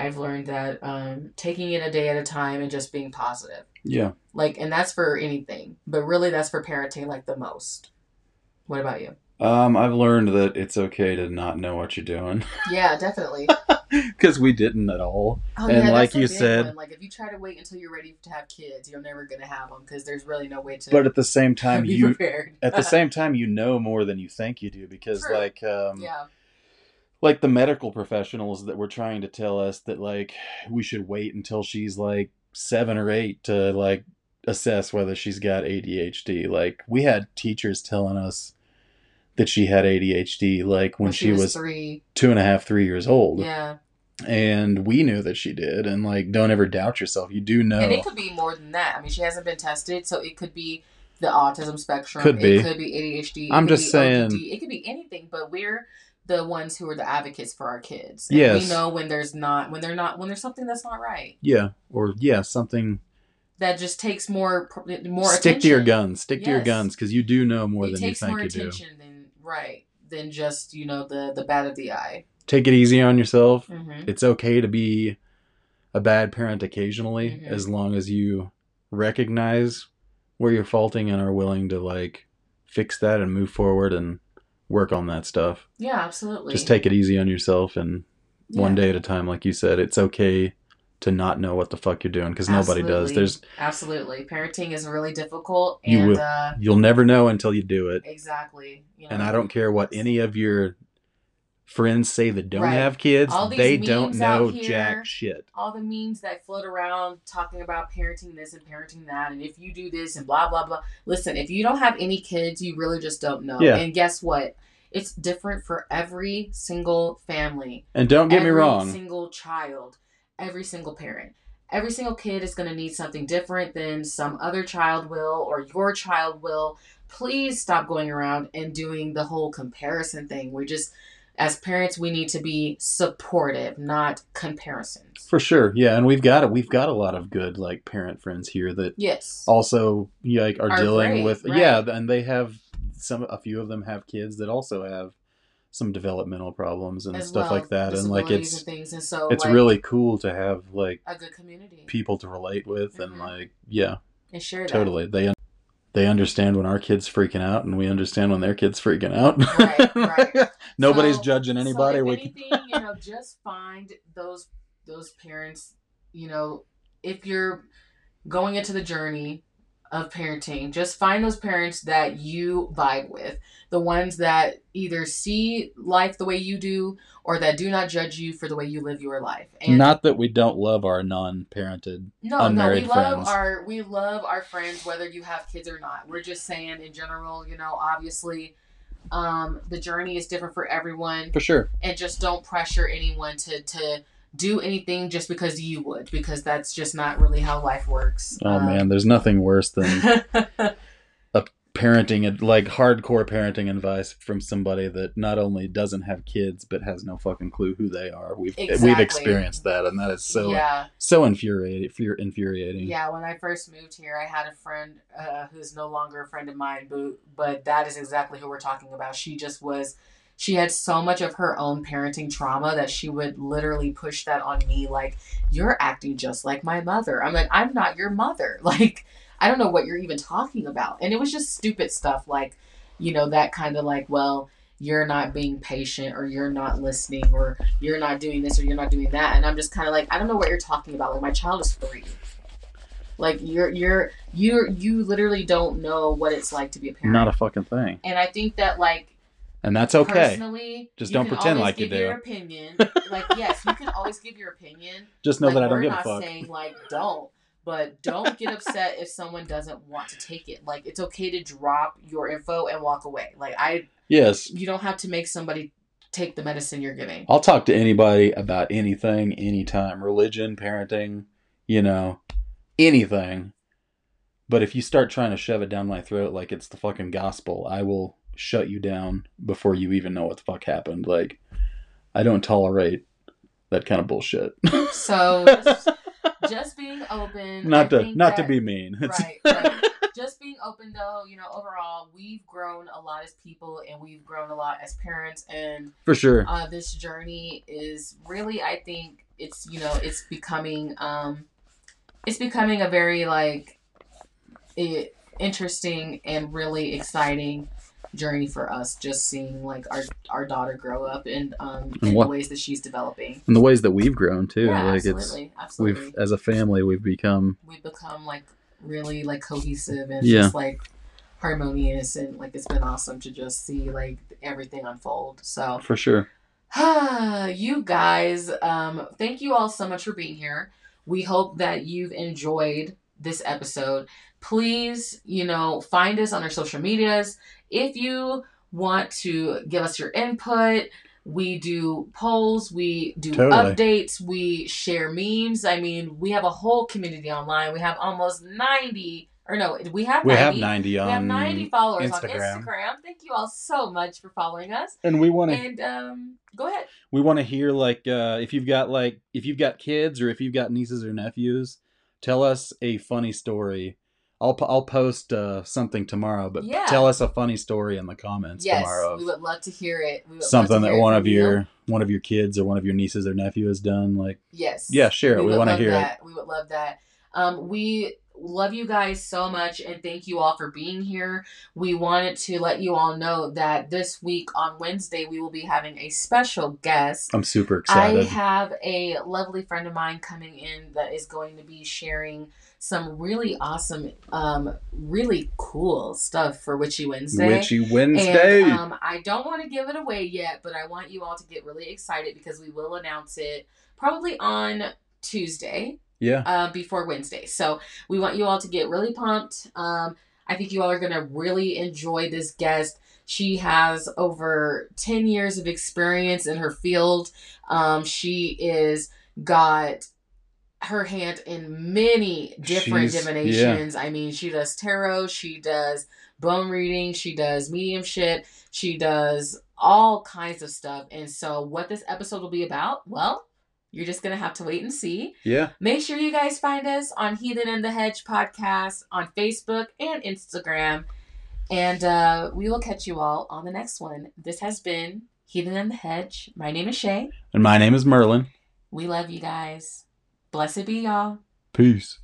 I've learned that um taking it a day at a time and just being positive. Yeah. Like and that's for anything, but really that's for parenting like the most. What about you? Um, I've learned that it's okay to not know what you're doing Yeah, definitely. because we didn't at all. Oh, And yeah, like you said- one. like if you try to wait until you're ready to have kids, you're never gonna have them because there's really no way to But at the same time, you prepared. at the same time you know more than you think you do because True. like um, yeah, like the medical professionals that were trying to tell us that like we should wait until she's like seven or eight to like assess whether she's got ADHD. Like we had teachers telling us that she had ADHD like when, she, was, three. two and a half, three years old. Yeah, And we knew that she did. And like don't ever doubt yourself. You do know. and it could be more than that. I mean, she hasn't been tested, so it could be the autism spectrum. Could be. It could be ADHD. it I'm could just be saying- ODD, It could be anything, but we're the ones who are the advocates for our kids. And Yes. we know when there's not when they're not when there's something that's not right. yeah. Or yeah, something That just takes more more stick to your guns. Stick to your guns because you do know more it than you think more you do. attention than right than just you know the the bad of the eye. Take it easy on yourself. Mm-hmm. it's okay to be a bad parent occasionally Mhm. as long as you recognize where you're faulting and are willing to like fix that and move forward and work on that stuff. Yeah, absolutely. Just take it easy on yourself and one day at a time like you said it's okay to not know what the fuck you're doing cuz nobody does. There's absolutely parenting is really difficult, you will. uh, you'll never know until you do it. exactly. You know, And I don't care what any of your friends say that don't Right. have kids, they don't know here- jack shit. all the memes that float around talking about parenting this and parenting that, and if you do this and blah blah blah. Listen, if you don't have any kids, you really just don't know. Yeah. And guess what? It's different for every single family. And don't get me wrong. every single child, every single parent. Every single kid is going to need something different than some other child will or your child will. Please stop going around and doing the whole comparison thing. We just, as parents, we need to be supportive, not comparisons. For sure, yeah, and we've got it. We've got a lot of good like parent friends here that Yes. also like are, Are dealing great, with right. yeah, and they have some. A few of them have kids that also have some developmental problems and as stuff well, like that, and like it's and and so it's like, really cool to have like a good community people to relate with and Mhm. like yeah, and that. totally they they understand when our kids freaking out, and we understand when their kids freaking out. Right, right. Nobody's So- judging anybody. So if we anything, you know, just find those those parents. You know, if you're going into the journey of parenting, just find those parents that you vibe with, the ones that either see life the way you do, or that do not judge you for the way you live your life. And not that we don't love our non-parented. no, no, we unmarried love our we love our friends whether you have kids or not. We're just saying in general, you know, obviously, um, the journey is different for everyone For sure. and just don't pressure anyone to to do anything just because you would because that's just not really how life works Oh Um, man, there's nothing worse than a parenting like hardcore parenting advice from somebody that not only doesn't have kids but has no fucking clue who they are. We've we've experienced that, and that is so yeah so infuriating. Fear infuriating. yeah when i first moved here i had a friend uh, who's no longer a friend of mine but but that is exactly who we're talking about she just was she had so much of her own parenting trauma that she would literally push that on me like you're acting just like my mother. I'm like i'm not your mother. Like i don't know what you're even talking about. And it was just stupid stuff like you know that kind of like well you're not being patient or you're not listening or you're not doing this or you're not doing that. And i'm just kind of like i don't know what you're talking about. Like my child is three like you're you're you're you literally don't know what it's like to be a parent. Not a fucking thing. and i think that like And that's okay. Personally, Just don't pretend like you do. Your opinion, like yes, you can always give your opinion. Just know like, that I don't give a fuck. we're not saying like don't, but don't get upset if someone doesn't want to take it. Like it's okay to drop your info and walk away. Like I, Yes. you don't have to make somebody take the medicine you're giving. I'll talk to anybody about anything, anytime. Religion, parenting, you know, anything. But if you start trying to shove it down my throat like it's the fucking gospel, I will shut you down before you even know what the fuck happened. Like, I don't tolerate that kind of bullshit. So just, just being open. I not to think not to be mean. Right, right. Just being open though, you know, overall, we've grown a lot as people and we've grown a lot as parents and For sure. uh, this journey is really i think it's you know it's becoming um it's becoming a very like it, interesting and really exciting journey for us just seeing like our our daughter grow up and um in what- the ways that she's developing And the ways that we've grown too. yeah like absolutely it's absolutely we've as a family we've become we've become like really like cohesive and Yeah. just like harmonious and like it's been awesome to just see like everything unfold so for sure. you guys, um, thank you all so much for being here. We hope that you've enjoyed this episode. Please, you know, find us on our social medias. If you want to give us your input, we do polls, we do Totally. updates, we share memes. I mean, we have a whole community online. We have almost 90, or no, we have We 90. have 90 we have 90 followers on Instagram. Instagram. Thank you all so much for following us. and we want to And um, go ahead. we want to hear like uh, if you've got like if you've got kids or if you've got nieces or nephews tell us a funny story i'll, I'll post uh, something tomorrow but Yeah. tell us a funny story in the comments Yes, tomorrow we would love to hear it. We would love something that one of you. your one of your kids or one of your nieces or nephew has done like yes, yeah share it we, would want to hear it. We would love that. Um, we love you guys so much and thank you all for being here. We wanted to let you all know that this week on Wednesday we will be having a special guest. i'm super excited. I have a lovely friend of mine coming in that is going to be sharing some really awesome, um, really cool stuff for Witchy Wednesday. witchy wednesday And um, I don't want to give it away yet, but I want you all to get really excited because we will announce it probably on Tuesday yeah uh, before Wednesday. So we want you all to get really pumped. Um, I think you all are going to really enjoy this guest. She has over 10 years of experience in her field. Um, she is got her hand in many different She's- divinations. I mean, she does tarot, she does bone reading, she does mediumship, she does all kinds of stuff. And so, what this episode will be about, well, you're just going to have to wait and see. yeah Make sure you guys find us on Heathen and the Hedge podcast on Facebook and Instagram. And uh, we will catch you all on the next one. This has been Heathen and the Hedge. My name is Shay. and my name is merlin We love you guys. Blessed be y'all. peace